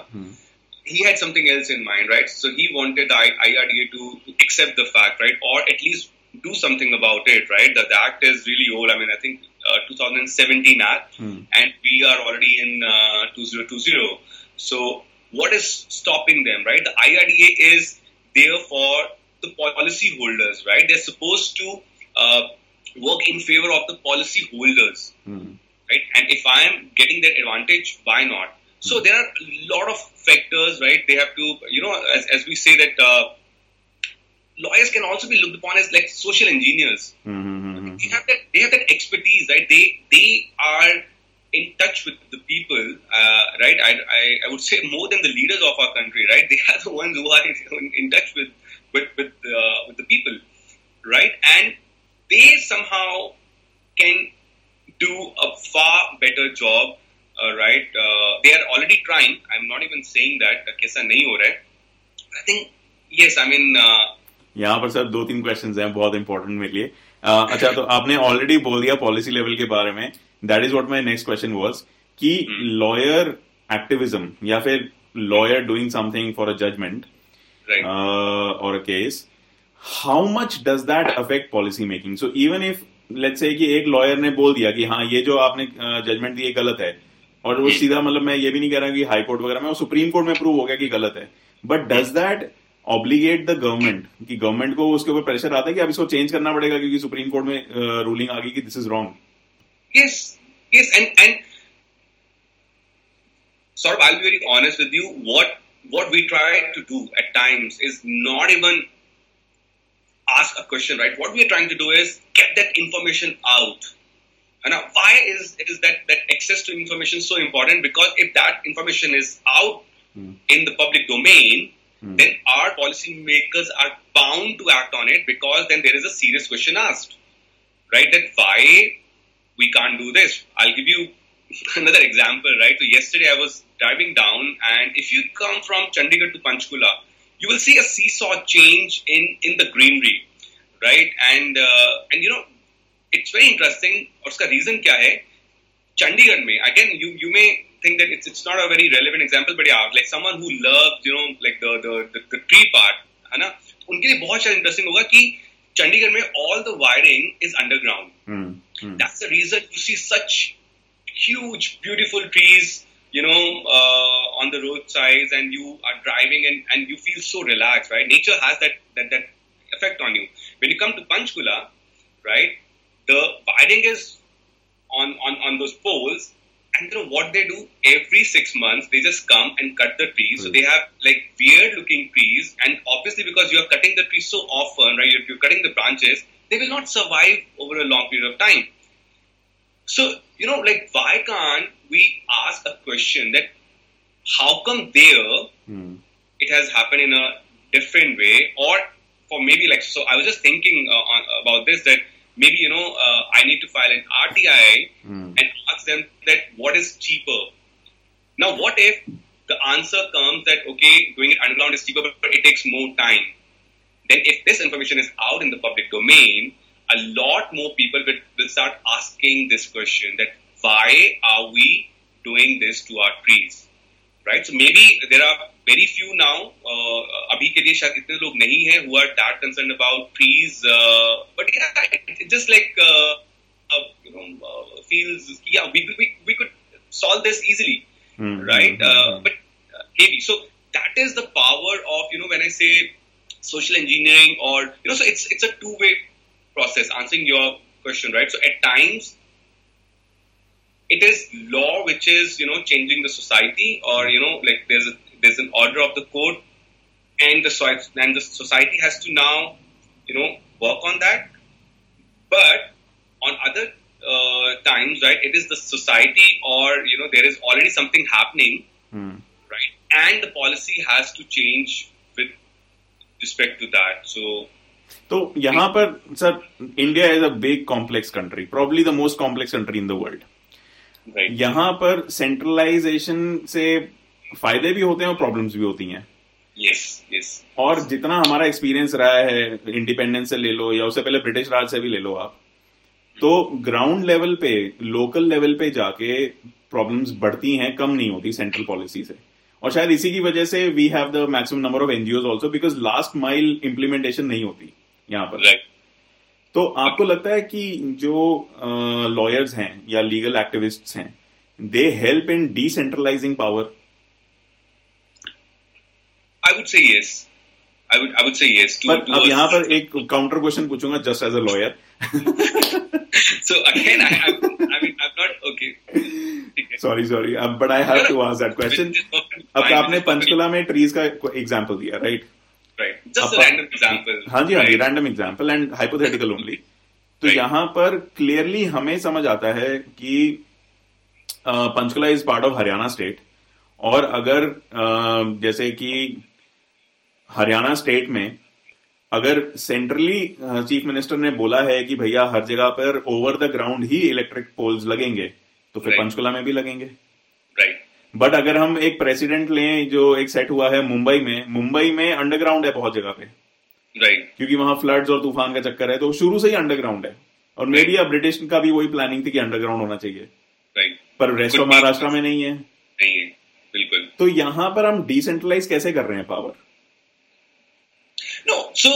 he had something else in mind, right? So he wanted the IRDA to accept the fact, right, or at least do something about it, right? The, the act is really old. I mean, I think uh, 2017 act, hmm. and we are already in uh, 2020. So what is stopping them, right? The IRDA is there for the policy holders, right? They're supposed to uh, work in favor of the policy holders, hmm. right? And if I am getting that advantage, why not? So there are a lot of factors, right? They have to, you know, as, as we say that uh, lawyers can also be looked upon as like social engineers. Mm-hmm, mm-hmm, mm-hmm. They have that they have that expertise, right? They they are in touch with the people, uh, right? I, I, I, would say more than the leaders of our country, right? They are the ones who are in, in touch with with with, uh, with the people, right? And they somehow can do a far better job right they are already trying I am not even saying that कैसा नहीं हो रहा है I think yes I mean यहाँ पर sir दो तीन question हैं बहुत इंपॉर्टेंट मेरे लिए। Uh, अच्छा तो आपने ऑलरेडी बोल दिया पॉलिसी लेवल के बारे में। That is what my next question was कि लॉयर एक्टिविज्म या फिर lawyer doing something for a judgment और a case how much does that affect policy making so even if let's say कि एक lawyer ने बोल दिया कि हाँ ये जो आपने uh, जजमेंट दी गलत है और वो सीधा मतलब मैं ये भी नहीं कह रहा कि हाई कोर्ट वगैरह में सुप्रीम कोर्ट में प्रूव हो गया कि गलत है। But does that obligate the government कि गवर्नमेंट को उसके ऊपर प्रेशर आता है कि अब इसको चेंज करना पड़ेगा क्योंकि सुप्रीम कोर्ट में रूलिंग आ गई कि this is wrong yes yes and and sir I will be very honest with you what what we try to do at times is not even ask a question right what we are to do is get that information out And now, why is is that that access to information so important? Because if that information is out in the public domain, then our policymakers are bound to act on it because then there is a serious question asked, right? That why we can't do this. I'll give you [LAUGHS] another example, right? So yesterday I was driving down, and if you come from Chandigarh to Panchkula, you will see a seesaw change in in the greenery, right? And uh, and you know, it's very interesting और उसका reason क्या है? चंडीगढ़ में I again you you may think that it's it's not a very relevant example but are like someone who love you know like tree part है ना? उनके लिए बहुत ज़्यादा इंटरेस्टिंग होगा कि चंडीगढ़ में all the wiring is underground that's the reason to see such huge beautiful trees you know on the road size and you are driving and and you feel so relax right nature has that that that effect on you when you come to Panchkula right the wiring is on on on those poles, and you know what they do every six months, they just come and cut the trees. So they have like weird looking trees, and obviously because you are cutting the trees so often, right, you're, you're cutting the branches, they will not survive over a long period of time. So, you know, like, why can't we ask a question that how come there it has happened in a different way? Or for maybe like, so I was just thinking uh, on, about this that maybe, you know, uh, I need to file an RTI and ask them that what is cheaper? Now, what if the answer comes that, okay, doing it underground is cheaper, but it takes more time? Then, if this information is out in the public domain, a lot more people will, will start asking this question that why are we doing this to our trees? Right? So maybe there are very few now, uh, अभी के लिए शायद इतने लोग नहीं हैं who are that concerned about trees, uh, but yeah, it, it just like, uh, uh, you know, uh, feels, yeah, we, we, we could solve this easily, right? Uh, but uh, maybe, so that is the power of, you know, when I say social engineering or, you know, so it's, it's a two-way process answering your question right so at times it is law which is you know changing the society or you know like there's a there's an order of the court and the soci- and the society has to now you know work on that but on other uh, times right it is the society or you know there is already something happening right and the policy has to change with respect to that so तो यहाँ पर sir India is a big complex country probably the most complex country in the world right. यहाँ पर centralisation से फ़ायदे भी होते हैं और प्रॉब्लम्स भी होती हैं। Yes yes. और जितना हमारा एक्सपीरियंस रहा है इंडिपेंडेंस से ले लो या उससे पहले ब्रिटिश राज से भी ले लो आप तो ग्राउंड लेवल पे लोकल लेवल पे जाके प्रॉब्लम्स बढ़ती हैं कम नहीं होती सेंट्रल पॉलिसी से। और शायद इसी की वजह से we have the maximum number of NGO also because last mile implementation नहीं होती यहाँ पर। Right. तो आपको लगता है कि जो लॉयर्स हैं या लीगल एक्टिविस्ट हैं they help in decentralizing power I would say yes I would I would say yes to अब यहाँ पर एक काउंटर क्वेश्चन पूछूँगा just as a lawyer so again I I mean I not okay sorry sorry but I have to ask that question अब आपने पंचकुला में trees का example दिया right right? Just a random example. हाँ जी हाँ जी random example and hypothetical only तो. यहाँ पर क्लियरली हमें समझ आता है कि Panchkula is part of Haryana state और अगर जैसे कि हरियाणा स्टेट में अगर सेंट्रली चीफ मिनिस्टर ने बोला है कि भैया हर जगह पर ओवर द ग्राउंड ही इलेक्ट्रिक पोल्स लगेंगे तो फिर Right. पंचकुला में भी लगेंगे Right. बट अगर हम एक प्रेसिडेंट लें जो एक सेट हुआ है मुंबई में मुंबई में अंडरग्राउंड है बहुत जगह पे। Right. क्योंकि वहाँ फ्लड्स और तूफ़ान का चक्कर है तो शुरू से ही अंडरग्राउंड है। और मे बी अब ब्रिटिश का भी वही प्लानिंग थी कि अंडरग्राउंड होना चाहिए। Right. पर रेस्ट ऑफ़ महाराष्ट्र में नहीं है। नहीं है। बिल्कुल। तो यहाँ पर हम डिसेंट्रलाइज कैसे कर रहे हैं power no so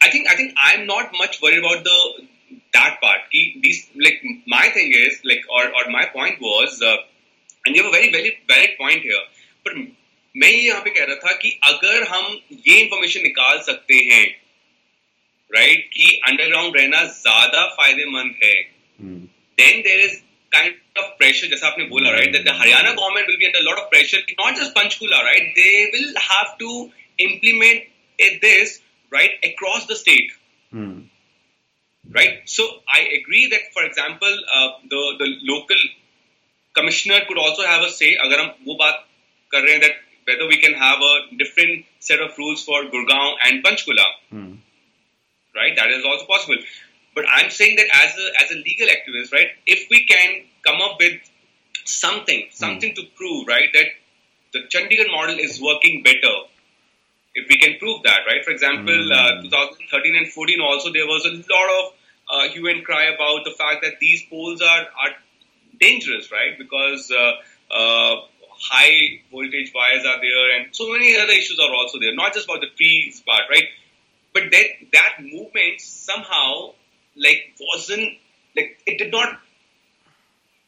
I think I think I am not much worry about the part. ki these like my thing is like or or my point was and you very very valid point है पर मैं ये यहाँ पे कह रहा था कि अगर हम ये इंफॉर्मेशन निकाल सकते हैं राइट कि अंडरग्राउंड रहना ज़्यादा फ़ायदेमंद है then there is kind of pressure जैसा आपने बोला right the Haryana government will be under lot of pressure not just Panchkula right they will have to implement this right across the state right so I agree that for example the local commissioner could also have a say अगर हम वो बात कर that whether we can have a different set of rules for Gurgaon and Panchkula, hmm. right? That is also possible. But I'm saying that as a legal activist, right? If we can come up with something, something hmm. to prove, right, that the Chandigarh model is working better. If we can prove that, right? For example, hmm. uh, 2013 and 14 also there was a lot of uh, hue and cry about the fact that these poles are, are dangerous, right? Because uh, uh, high voltage wires are there, and so many other issues are also there. Not just about the trees part, right? But that that movement somehow like wasn't like it did not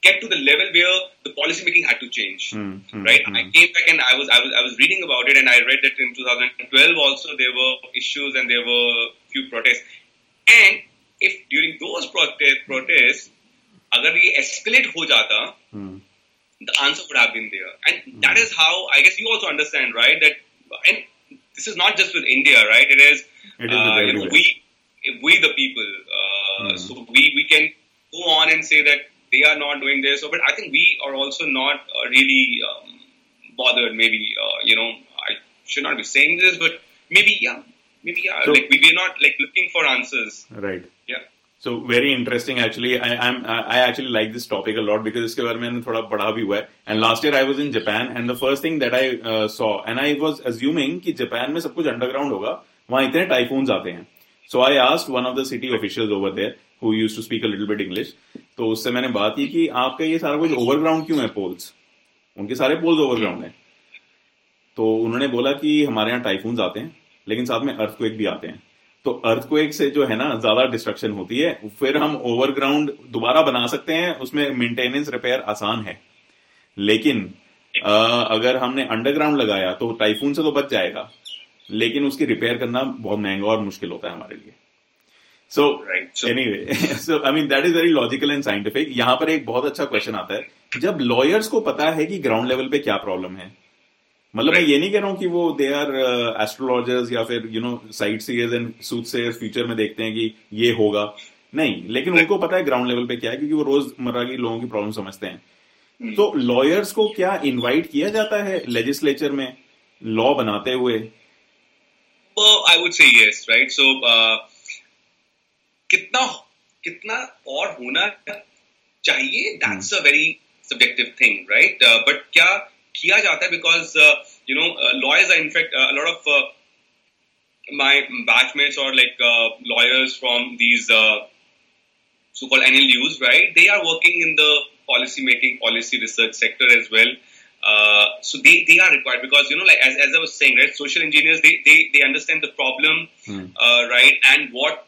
get to the level where the policy making had to change, mm, mm, right? Mm. I came back and I was I was I was reading about it, and I read that in 2012 also there were issues and there were few protests, and if during those protest, protests, agar ye escalate ho jata, hmm. the answer would have been there, and hmm. that is how I guess you also understand, right? That and this is not just with India, right? It is, it is uh, you know, we we the people. Uh, mm. So we, we can go on and say that they are not doing this. So, but I think we are also not uh, really um, bothered. Maybe uh, you know I should not be saying this, but maybe yeah, maybe yeah. So, like we, we're not like looking for answers. Right. Yeah. So very interesting actually I actually like this topic a lot because इसके बारे में थोड़ा पढ़ा भी हुआ है. Last year I was in Japan and the first thing that I uh, saw and I was assuming कि Japan में सब कुछ अंडरग्राउंड होगा. वहाँ इतने टाइफून्स आते हैं. So I asked one of the city officials over there who used to speak a little bit English तो उससे मैंने बात की कि आपका ये सारा कुछ ओवरग्राउंड क्यों है पोल्स उनके सारे पोल्स ओवरग्राउंड है तो उन्होंने बोला कि हमारे यहाँ टाइफून्स आते हैं लेकिन साथ में अर्थक्वेक भी आते हैं तो अर्थक्वेक से जो है ना ज़्यादा डिस्ट्रक्शन होती है। फिर हम ओवरग्राउंड दोबारा बना सकते हैं उसमें मेंटेनेंस रिपेयर आसान है। लेकिन आ, अगर हमने अंडरग्राउंड लगाया तो टाइफून से तो बच जाएगा। लेकिन उसकी रिपेयर करना बहुत महँगा और मुश्किल होता है हमारे लिए। So anyway so I mean that is very logical and scientific यहाँ पर एक बहुत अच्छा क्वेश्चन आता है। जब लॉयर्स को पता है कि ग्राउंड लेवल पे क्या प्रॉब्लम है मतलब मैं ये नहीं कह रहा हूँ कि वो दे आर एस्ट्रोलॉजर्स या फिर you know sight seers and suit से फ्यूचर में देखते हैं कि ये होगा। नहीं लेकिन उनको पता है ग्राउंड लेवल पे क्या है क्योंकि वो रोज़मर्रा की लोगों की प्रॉब्लम समझते हैं। Hmm. तो लॉयर्स को क्या इनवाइट किया जाता है लेजिस्लेचर में? लॉ बनाते हुए? Would say yes, right? So, uh, कितना कितना और होना चाहिए? A very subjective thing, right? Uh, but क्या किया जाता है because uh, you know uh, lawyers are in fact uh, a lot of uh, my batchmates or like uh, lawyers from these uh, so-called NLUs, right? They are working in the policy making, policy research sector as well. Uh, so they, they are required because you know like as, as I was saying right social engineers they, they, they understand the problem hmm. uh, right and what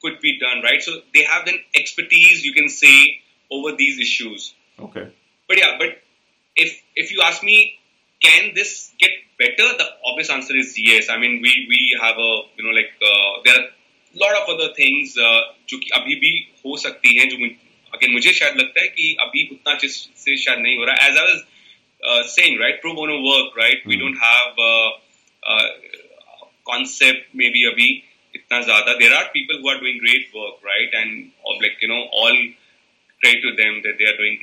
could be done right so they have an expertise you can say over these issues okay but yeah but if if you ask me can this get better the obvious answer is yes I mean we we have a you know like uh, there are a lot of other things uh, जो कि अभी भी हो सकती हैं जो again मुझे शायद लगता है कि अभी उतना अच्छे से शायद नहीं हो रहा as I uh, saying, right? Pro bono work, right? Mm. We hmm. don't have uh, uh, concept maybe abhi itna zyada. There are people who are doing great work, right? And like you know, all credit to them that they are doing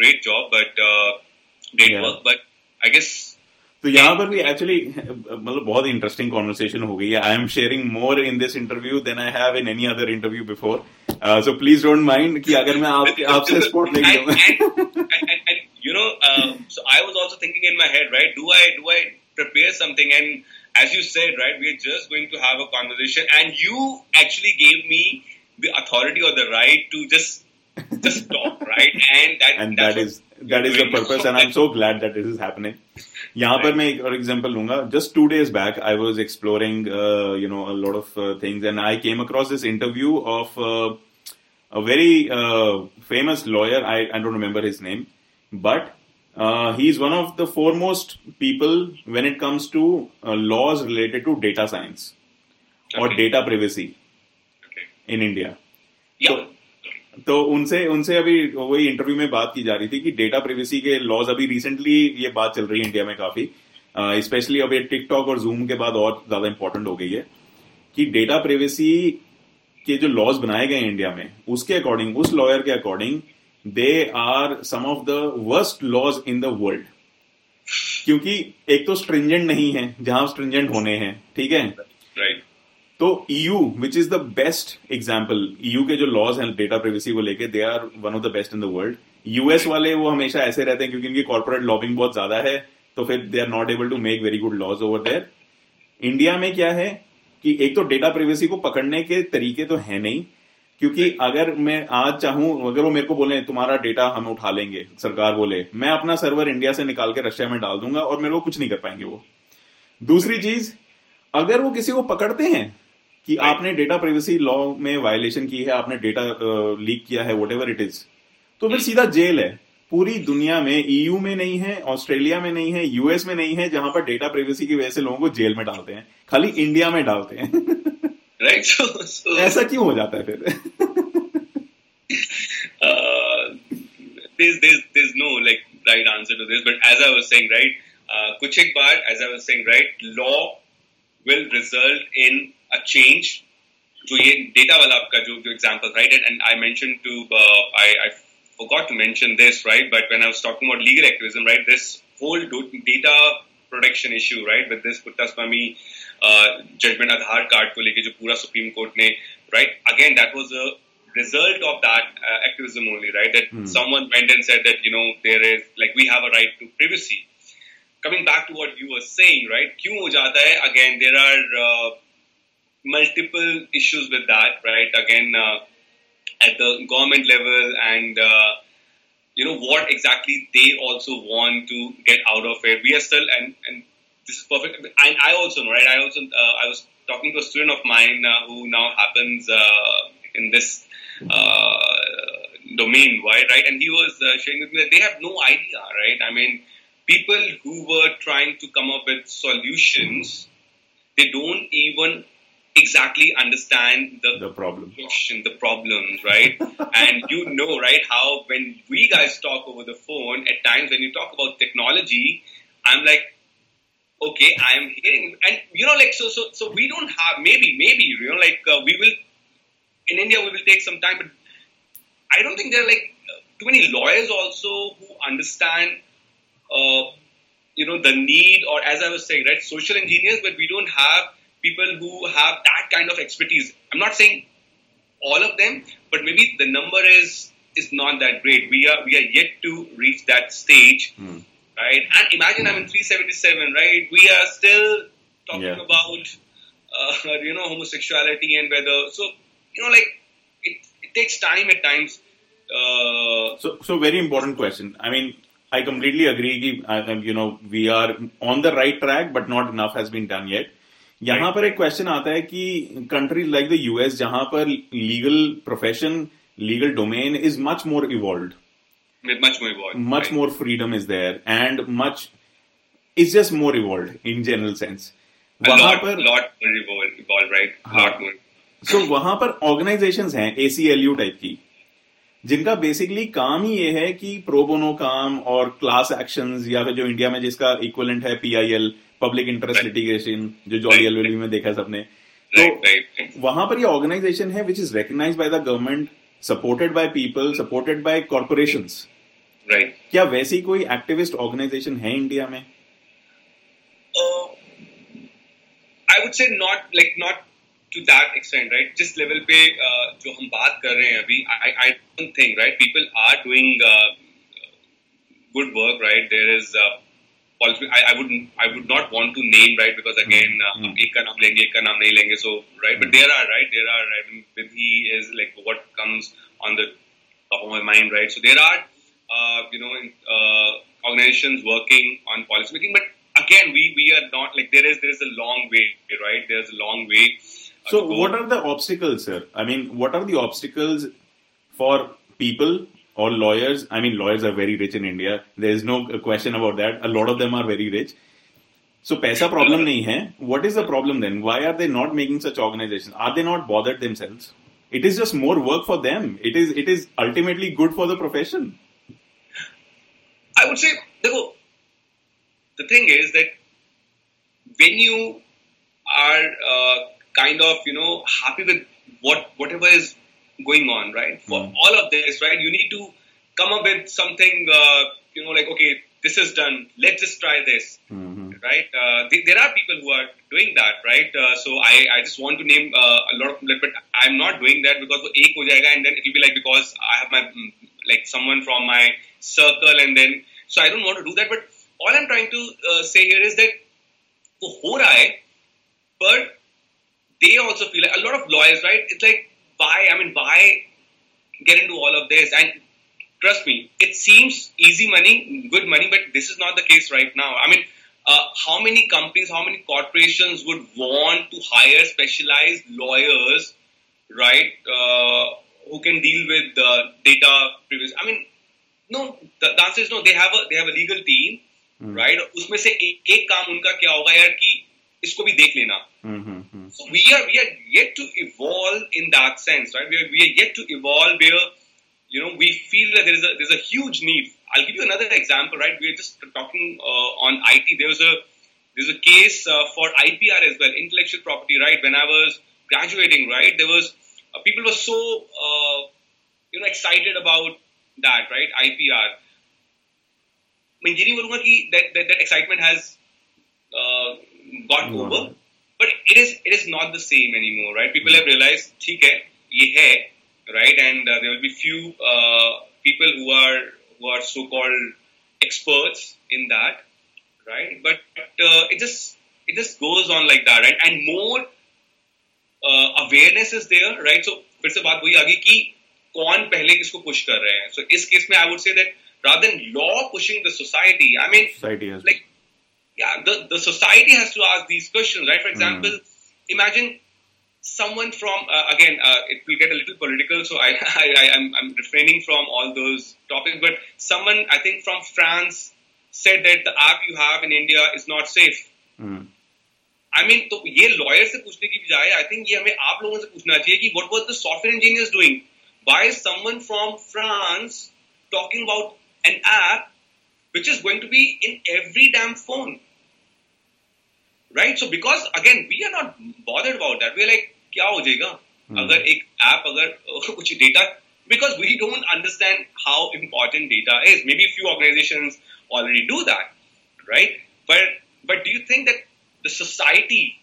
great job, but uh, great yeah. work. But I guess तो यहाँ पर भी actually मतलब बहुत interesting conversation हो गई है I am sharing more in this interview then I have in any other interview before so please don't mind कि अगर मैं आपके [LAUGHS] आपसे स्पॉट ले you know, uh, so I was also thinking in my head, right? Do I do I prepare something? And as you said, right, we are just going to have a conversation, and you actually gave me the authority or the right to just just talk, right? And that and that is that is the purpose, and I'm so glad that this is happening. यहाँ पर मैं एक और example लूंगा just two days back I was exploring you know a lot of things and I came across this interview of a very uh, famous lawyer I, I don't remember his name but uh, he is one of the foremost people when it comes to uh, laws related to data science or Okay. data privacy Okay. in India. Yeah. तो उनसे उनसे अभी वही interview में बात की जा रही थी कि डेटा प्रिवेसी के लॉज अभी रिसेंटली ये बात चल रही है इंडिया में काफ़ी। स्पेशली अब ये टिकटॉक और जूम के बाद और ज़्यादा इंपॉर्टेंट हो गई है कि डेटा प्रिवेसी के जो लॉज बनाए गए इंडिया में, उसके अकॉर्डिंग उस लॉयर के according they are some of the worst laws in the world क्योंकि एक तो स्ट्रिंजेंट नहीं है, जहाँ स्ट्रिंजेंट होने हैं, ठीक है? Right. तो EU which is the best example EU के जो लॉज हैं डेटा प्रिवेसी को लेके they are one of the best in the world US वाले वो हमेशा ऐसे रहते हैं, क्योंकि इनकी कॉर्पोरेट लॉबिंग बहुत ज़्यादा है तो फिर they are not able to make very good laws over there India में क्या है कि एक तो डेटा प्रिवेसी को पकड़ने के तरीके तो है नहीं, क्योंकि अगर मैं आज चाहूँ, अगर वो मेरे को बोले, तुम्हारा डेटा हम उठा लेंगे, सरकार बोले, मैं अपना सर्वर इंडिया से निकाल के रशिया में डाल दूँगा और मेरे को कुछ नहीं कर पाएँगे वो. दूसरी चीज़, अगर वो किसी को पकड़ते हैं कि right. आपने डेटा प्राइवेसी लॉ में वायलेशन की है आपने डेटा लीक किया है वट इट इज़ तो फिर सीधा जेल है पूरी दुनिया में ईयू में नहीं है ऑस्ट्रेलिया में नहीं है यूएस में नहीं है जहाँ पर डेटा प्राइवेसी की वजह से लोगों को जेल में डालते हैं खाली इंडिया में डालते हैं Right. So, [LAUGHS] so ऐसा क्यों हो जाता है फिर [LAUGHS] uh, there's there's there's no like right answer to this. But as I was saying, right, uh, कुछ एक बार as I was saying, right, law will result in a change. जो ये डेटा वाला आपका जो जो example right and I mention to I I forgot to mention this right but when i was talking about legal activism right this whole data protection issue right with this Puttaswamy uh, judgment Aadhaar card को लेके जो पूरा supreme court ने right again that was a result of that uh, activism only right that Hmm. someone went and said that you know there is like we have a right to privacy coming back to what you were saying right क्यों हो जाता है again there are uh, multiple issues with that right? Again uh, at the government level and uh, you know what exactly they also want to get out of it. We are still and and this is perfect. And i also know right? I also uh, i was talking to a student of mine uh, who now happens uh, in this uh, domain right? Right? And he was sharing with me that they have no idea right? I mean people who were trying to come up with solutions they don't even exactly understand the the problem question, the problems, right? [LAUGHS] and you know, right, how when we guys talk over the phone, at times when you talk about technology, I'm like, okay, I'm hearing, and you know, like, so, so, so we don't have, maybe, maybe, you know, like, uh, we will, in India, we will take some time, but I don't think there are like too many lawyers also who understand, uh, you know, the need, or as I was saying, right, social engineers, but we don't have people who have that kind of expertise. I'm not saying all of them, but maybe the number is is not that great. We are we are yet to reach that stage, Hmm. right? And imagine I'm in 377, right? We are still talking Yeah. about uh, [LAUGHS] you know homosexuality and whether so you know like it, it takes time at times. Uh, So, so very important question. I mean, I completely agree. you know, we are on the right track, but not enough has been done yet. यहाँ पर एक question आता है कि country like the US जहाँ पर legal profession legal domain is much more evolve much more much right? more freedom is there and much it's just more evolved in general sense A वहाँ lot, पर lot more right? हाँ. lot more. So वहाँ पर organisations हैं ACLU type की जिनका basically काम ही ये है कि प्रोबोनो काम और क्लास एक्शंस या फिर जो इंडिया में जिसका इक्वलेंट है पीआईएल पब्लिक इंटरेस्ट लिटिगेशन जो जॉली एलवेली में देखा सबने। तो वहाँ पर ये ऑर्गेनाइजेशन है which is recognize by the government supported by people supported by corporation right क्या वैसी कोई एक्टिविस्ट ऑर्गेनाइजेशन है इंडिया में? I would say not like not to that extend right जिस लेवल पे uh, जो हम बात कर रहे हैं अभी I I don't think right people are doing good work right there is I, I would I would not want to name right because again uh, Hmm. हम एक का नाम लेंगे एक का नाम नहीं लेंगे so right but there are right there are I mean Vidhi is like what comes on the top of my mind right so there are uh, you know uh, organizations working on policy making but again, we we are not like there is there is a long way, right? There's a long way. uh, So, to go. what are the obstacles, sir? I mean, what are the obstacles for people or lawyers? I mean, lawyers are very rich in India. There is no question about that. A lot of them are very rich. So, paisa problem nahi hai. What is the problem then? Why are they not making such organizations? Are they not bothered themselves? It is just more work for them. It is it is ultimately good for the profession. I would say, देखो, the thing is that when you are uh, kind of, you know, happy with what whatever is going on, right? For hmm. all of this, right, you need to come up with something, uh, you know, like, okay, this is done. Let's just try this, mm-hmm. right? Uh, th- there are people who are doing that, right? Uh, so I, I just want to name uh, a lot of, but I'm not doing that because a ek ho and then it will be like because I have my mm, like someone from my circle and then so I don't want to do that. But all I'm trying to uh, say here is that wo ho raha hai, but they also feel like a lot of lawyers, right? It's like why, I mean, why get into all of this? And trust me, it seems easy money, good money, but this is not the case right now. I mean, uh, how many companies, how many corporations would want to hire specialized lawyers, right, uh, who can deal with the data privacy? I mean, no, the, the answer is no. They have a they have a legal team, hmm. right? उसमें से एक, एक काम उनका क्या होगा यार कि इसको भी देख लेना. Mhm, mhm. So we are we are yet to evolve in that sense, right? We are, we are yet to evolve where you know we feel that there is a there's a huge need. I'll give you another example, right? We are just talking uh, on IT. There was a there's a case uh, for IPR as well, intellectual property, right? When I was graduating, right, there was uh, people were so uh, you know excited about that, right? IPR. मैं ये नहीं बोलूंगा कि that that, that excitement has uh, got No. over, but it is it is not the same anymore, right? People have realized, ठीक है, ये है, right? And uh, there will be few uh, people who are who are so-called experts in that, right? But uh, it just it just goes on like that, right? And more uh, awareness is there, right? So फिर से बात वही आ गई कि कौन पहले किसको push कर रहे हैं. So इस केस में I would say that rather than law pushing the society, I mean Society like yeah the, the society has to ask these questions right for example imagine someone from uh, again uh, it will get a little political so I, [LAUGHS] I, I I'm, I'm refraining from all those topics but someone i think from france said that the app you have in india is not safe Hmm. I mean, तो ये lawyer से पूछने की बजाय I think ये हमें आप लोगों से पूछना चाहिए कि what was the software engineers doing why is someone from France talking about an app which is going to be in every damn phone. Right? So because again we are not bothered about that. We're like, क्या हो जाएगा अगर एक app अगर कुछ data because we don't understand how important data is. Maybe a few organizations already do that, right? But but do you think that the society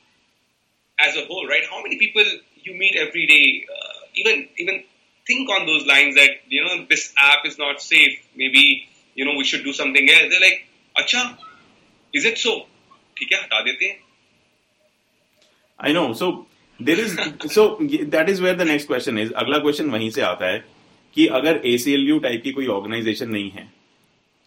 as a whole, right? How many people you meet every day, uh, even even think on those lines that you know this app is not safe. Maybe you know we should do something else. They're like, अच्छा, is it so? ठीक है, हटा देते हैं. I know. So there is so that is where the next question is. अगला question वहीं से आता है कि अगर ACLU टाइप की कोई ऑर्गेनाइजेशन नहीं है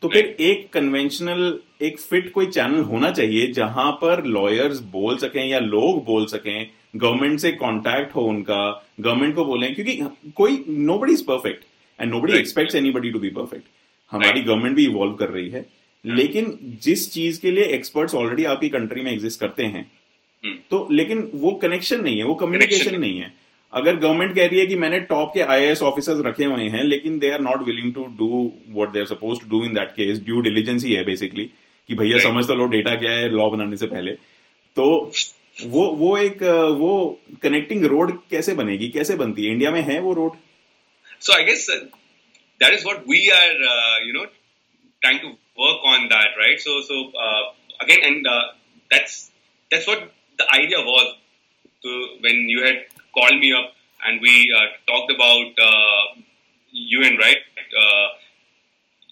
तो फिर एक कन्वेंशनल एक फिट कोई चैनल होना चाहिए जहाँ पर लॉयर्स बोल सकें या लोग बोल सकें गवर्नमेंट से कांटेक्ट हो उनका गवर्नमेंट को बोलें क्योंकि कोई nobody is perfect and nobody Right. Expects anybody to be perfect हमारी गवर्नमेंट भी इवॉल्व कर रही है लेकिन जिस चीज़ के लिए एक्सपर्ट्स ऑलरेडी आपकी कंट्री में एग्जिस्ट करते हैं हम्म. तो लेकिन वो कनेक्शन नहीं है वो कम्युनिकेशन नहीं है। अगर गवर्नमेंट कह रही है कि मैंने टॉप के आईएएस ऑफिसर्स रखे हुए हैं लेकिन they are not willing to do what they are suppose to do in that case due diligence ही है बेसिकली कि भैया. समझ तो लो डेटा क्या है लॉ बनाने से पहले। तो वो वो एक वो कनेक्टिंग रोड कैसे बनेगी कैसे बनती है? इंडिया में है वो road so I guess that is is we are you know trying to work on that, right? So, so uh, again, and uh, that's that's what the idea was. To when you had called me up and we uh, talked about uh, UN, right? Uh,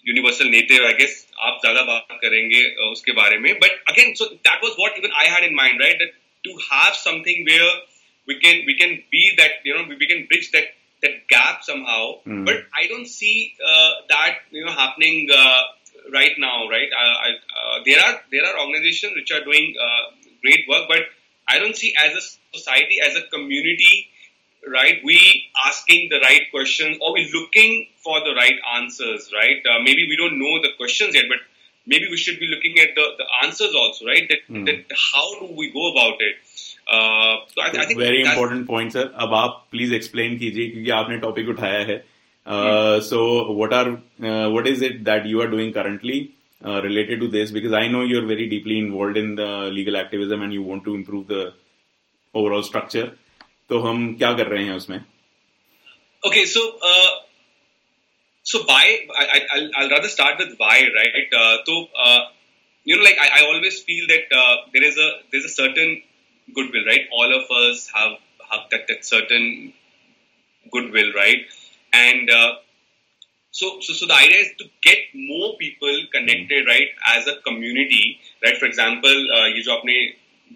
universal native, I guess. आप ज्यादा बात करेंगे uh, उसके बारे में. But again, so that was what even I had in mind, right? That to have something where we can we can be that you know we, we can bridge that that gap somehow. Mm. But I don't see uh, that you know happening uh, right now, right? Uh, I, uh, there are there are organizations which are doing uh, great work, but I don't see as a society, as a community, right? We asking the right questions or we looking for the right answers, right? Uh, maybe we don't know the questions yet, but maybe we should be looking at the, the answers also, right? That, mm. that how do we go about it? Uh, so I, I think very important point, sir. अब आप please explain कीजिए क्योंकि आपने topic उठाया है. Uh, so what are uh, what is it that you are doing currently uh, related to this? Because I know you're very deeply involved in the legal activism and you want to improve the overall structure. तो हम क्या कर रहे हैं उसमें? Okay, so uh, so why? I, I'll, I'll rather start with why, right? Uh, so uh, you know, like I, I always feel that uh, there is a there's a certain goodwill, right? All of us have have that, that certain goodwill, right? And uh, so, so, so the idea is to get more people connected, right, as a community, right? For example, uh, ये जो आपने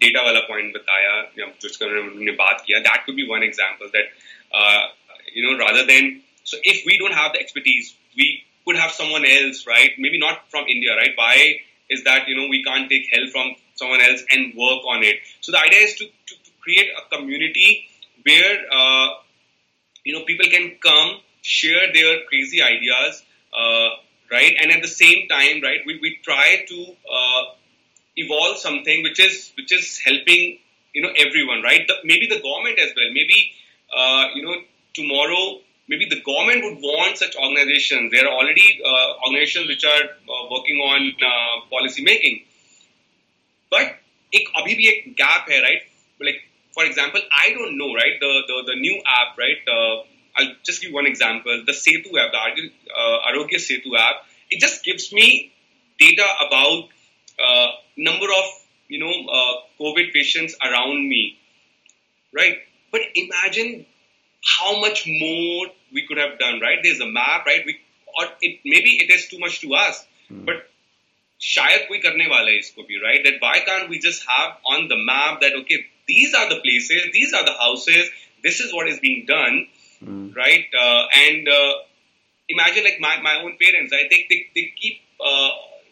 data वाला point बताया, या जिसका हमने बात किया, that could be one example that, uh, you know, rather than, so if we don't have the expertise, we could have someone else, right? Maybe not from India, right? Why is that, you know, we can't take help from someone else and work on it? So the idea is to, to, to create a community where, uh, you know, people can come, share their crazy ideas, uh, right? And at the same time, right, we, we try to uh, evolve something which is which is helping you know everyone, right? The, maybe the government as well. Maybe uh, you know tomorrow. Maybe the government would want such organizations. There are already uh, organizations which are uh, working on uh, policy making. But एक अभी भी एक gap है, right? Like for example, I don't know, right? The the, the new app, right? Uh, I'll just give one example. The Setu app, the uh, Aarogya Setu app, it just gives me data about uh, number of you know uh, COVID patients around me, right? But imagine how much more we could have done, right? There's a map, right? We or it maybe it is too much to us, mm. but शायद कोई करने वाला है इसको भी That why can't we just have on the map that okay these are the places these are the houses this is what is being done mm. right? Uh, and uh, imagine like my, my own parents, I think they, they keep uh,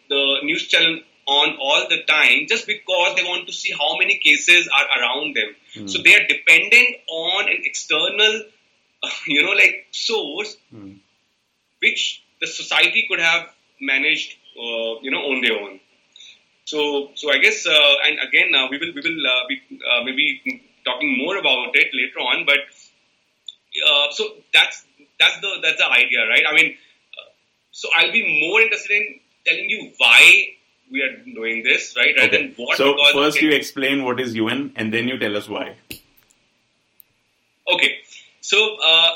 the news channel on all the time just because they want to see how many cases are around them. Mm. So they are dependent on an external, [LAUGHS] you know, like source, mm. which the society could have managed, uh, you know, on their own. So, so I guess, uh, and again, uh, we will we will uh, be uh, maybe talking more about it later on. But uh, so that's that's the that's the idea, right? I mean, uh, so I'll be more interested in telling you why we are doing this, right? Rather okay. than what. So first, you explain what is UN, and then you tell us why. Okay, so. Uh,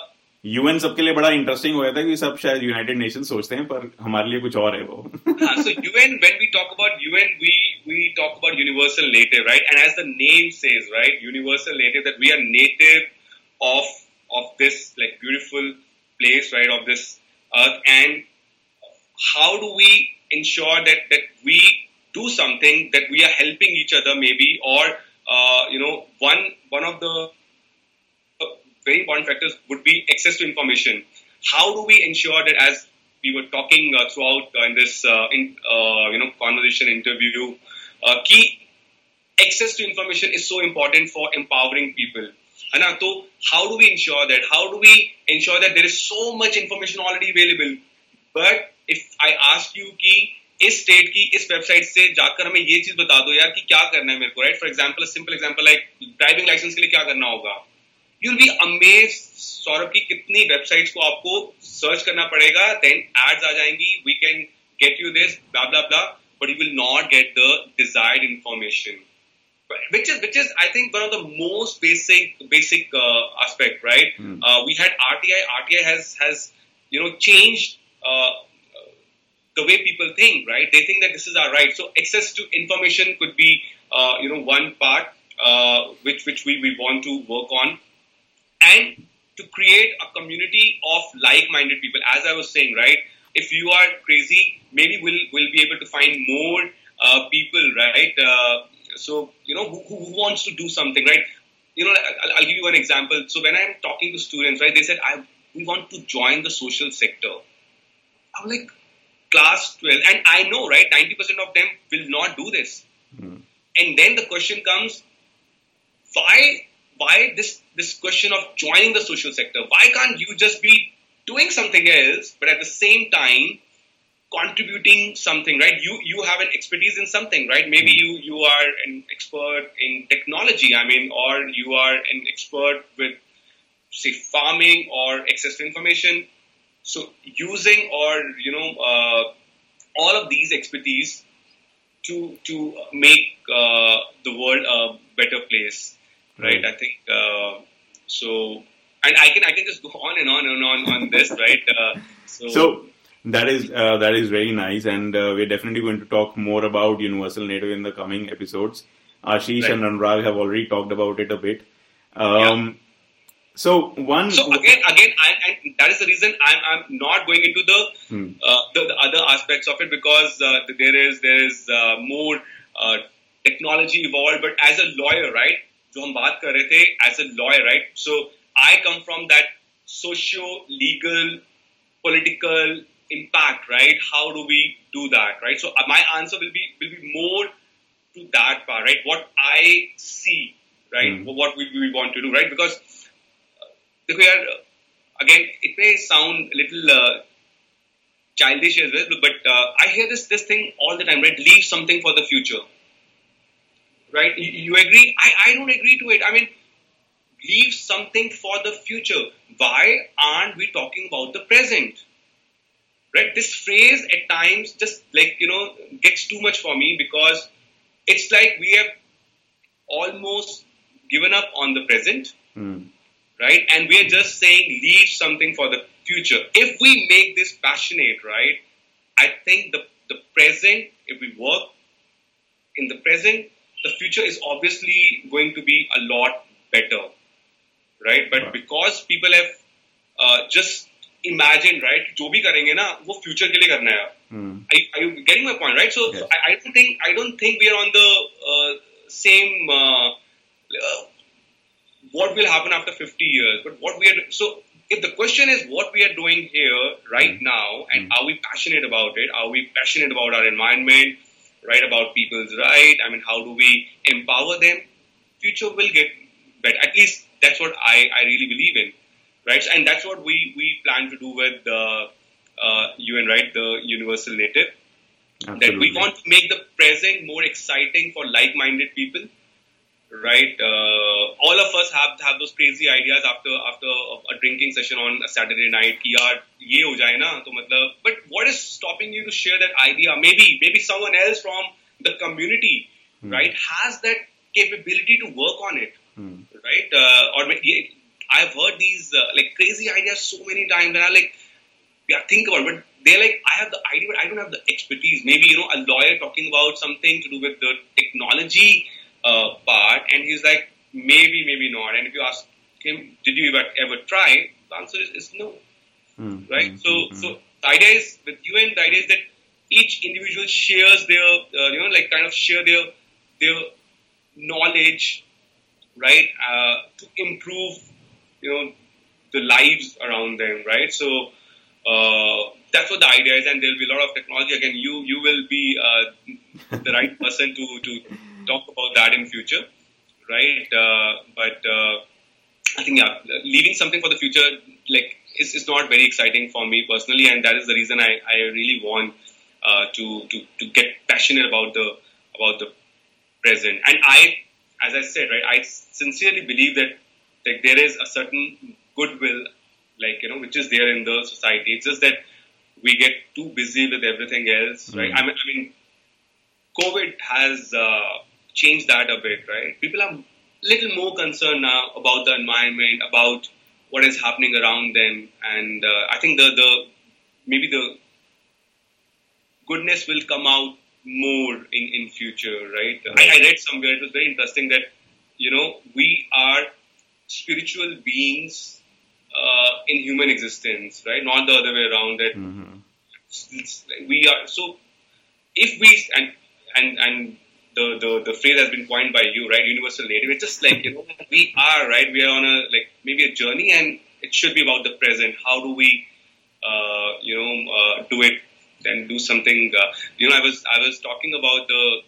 UN सबके लिए बड़ा interesting हो जाता है कि सब शायद United nation सोचते हैं, पर हमारे लिए कुछ और है वो। So UN when we talk about UN we we talk about universal native right and as the name says right universal native that we are native of of this like beautiful place right of this earth and how do we ensure that that we do something that we are helping each other maybe और you know one one of the very important factors would be access to information. How do we ensure that as we were talking uh, throughout uh, in this uh, in, uh, you know conversation interview, uh, key access to information is so important for empowering people. है So how do we ensure that? How do we ensure that there is so much information already available? But if I ask you कि इस state की इस website से जाकर हमें ये चीज बता दो यार कि क्या करना है मेरे को right for example simple example like driving licence के लिए क्या करना होगा you will be amaze Saurabh की कितनी वेबसाइट्स को आपको सर्च करना पड़ेगा देन एड्स आ जाएंगी we can get you this blah blah blah but you will not get the desired information which is which is I think one of the most basic basic uh, aspect, right? Mm. Uh, we had RTI. RTI has has you know changed uh, the way people think, right? They think that this is our right. So access to information could be uh, you know one part uh, which which we, we want to work on, and to create a community of like-minded people. As I was saying, right? If you are crazy, maybe we'll we'll be able to find more uh, people, right? So, you know, who, who wants to do something, right? You know, I'll, I'll, give you an example. So when I'm talking to students, right, they said, I, we want to join the social sector. I'm like, class 12 and i know right 90% of them will not do this Mm. and then the question comes why why this this question of joining the social sector why can't you just be doing something else but at the same time contributing something right? You you have an expertise in something right? Maybe you you are an expert in technology i mean or you are an expert with say farming or access to information. So using or you know uh, all of these expertise to to make uh, the world a better place right i think uh, so and i can i can just go [LAUGHS] on and on and on on this right uh, so, So that is uh, that is very nice, and uh, we're definitely going to talk more about Universal Native in the coming episodes. Ashish Right. and Anurag have already talked about it a bit. Um, So one. so again again I, and that is the reason i'm i'm not going into the Hmm. uh, the, the other aspects of it because uh, there is there is uh, more uh, technology evolved but as a lawyer right जो हम बात कर रहे थे as a lawyer right so I come from that socio legal political impact right how do we do that right so uh, my answer will be will be more to that part right what I see right Hmm. what we, we want to do right because uh, देखो यार again it may sound a little uh, childish as well, but uh, I hear this this thing all the time, right? Leave something for the future, right? You, you agree? I, I don't agree to it. I mean, leave something for the future. Why aren't we talking about the present? Right? This phrase at times just like you know gets too much for me because it's like we have almost given up on the present Hmm. right? And we are just saying leave something for the future. If we make this passionate, right? I think the the present, if we work in the present, the future is obviously going to be a lot better, right? But Right. because people have uh, just imagined, right? जो भी करेंगे ना वो future के लिए करना है. Hmm. Are, are you getting my point, right? So, Yes. so I, I don't think I don't think we are on the uh, same uh, uh, what will happen after 50 years. But what we are so if the question is what we are doing here right now, and are we passionate about it? Are we passionate about our environment? Right about people's right? I mean, how do we empower them? Future will get better. At least that's what I, I really believe in, right? And that's what we we plan to do with the uh, UN, right? The Universal Native that we want to make the present more exciting for like-minded people right? Uh, all of us have have those crazy ideas after after a, drinking session on a Saturday night. But what is stopping you to share that idea? Maybe maybe someone else from the community, mm. right, has that capability to work on it, mm. right? Uh, or I've heard these uh, like crazy ideas so many times, and I like yeah, think about it. But they're like, I have the idea, but I don't have the expertise. Maybe you know, a lawyer talking about something to do with the technology uh, part, and he's like, maybe, maybe not. And if you ask him, did you ever ever try? The answer is, is no, Hmm. right? Hmm. So, Hmm. so the idea is with UN, the idea is that each individual shares their, uh, you know, like kind of share their their knowledge, right, uh, to improve, you know, the lives around them, right? So uh, that's what the idea is, and there'll be a lot of technology. Again, you you will be uh, the right [LAUGHS] person to to talk about that in future, right? Uh, but uh, I think yeah, leaving something for the future, like, is, is not very exciting for me personally, and that is the reason I, I really want uh, to, to to get passionate about the about the present. And I, as I said, right, I sincerely believe that like there is a certain goodwill, like you know, which is there in the society. It's just that we get too busy with everything else, right? Mm. I mean, I mean, COVID has uh, changed that a bit, right? People are little more concerned now about the environment, about what is happening around them, and uh, I think the the maybe the goodness will come out more in in future, right? I, I read somewhere it was very interesting that you know we are spiritual beings uh, in human existence, right? Not the other way around. That Mhm. we are so if we and and and the, the the phrase has been coined by you right universal native it's just like you know we are right we are on a like maybe a journey and it should be about the present how do we uh, you know uh, do it then do something. Uh, you know, I was I was talking about the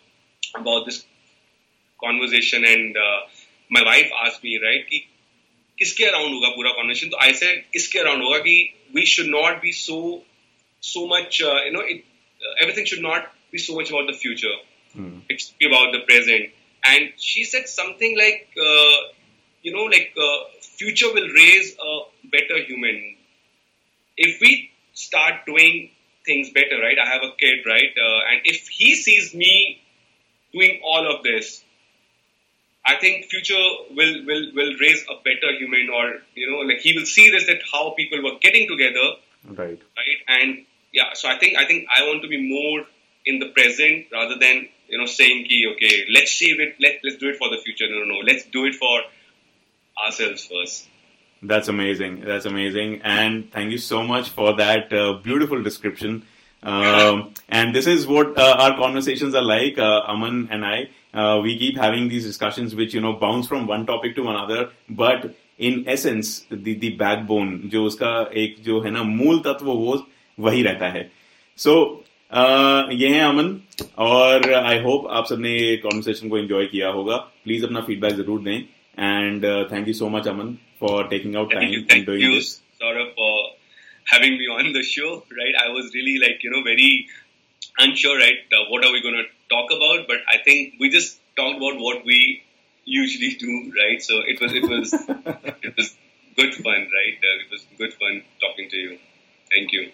about this conversation, and uh, my wife asked me, right, कि किसके around होगा पूरा conversation तो I said इसके around होगा कि we should not be so so much you know it everything should not be so much about the future. Mm. About the present. And she said something like, uh, you know, like uh, future will raise a better human. If we start doing things better, right? I have a kid, right? Uh, and if he sees me doing all of this, I think future will, will, will raise a better human or, you know, like he will see this that how people were getting together. Right. Right. And yeah, so I think, I think I want to be more in the present rather than, you know, saying, ki, okay, let's save it. Let, let's do it for the future. No, no, no. Let's do it for ourselves first. That's amazing. That's amazing. And thank you so much for that uh, beautiful description. Um, and this is what uh, our conversations are like, uh, Aman and I. Uh, we keep having these discussions which, you know, bounce from one topic to another. But in essence, the, the backbone, जो उसका एक जो है ना मूल तत्व वो वही रहता है सो so, uh, ये है अमन और आई होप आप सबने कॉन्वर्सेशन को एंजॉय किया होगा प्लीज अपना फीडबैक जरूर दें and thank you so much Aman for taking out time and doing this Saurabh for having me on the show right I was really like you know very unsure right uh, what are we going to talk about but I think we just talked about what we usually do right so it was it was [LAUGHS] it was good fun right uh, it was good fun talking to you thank you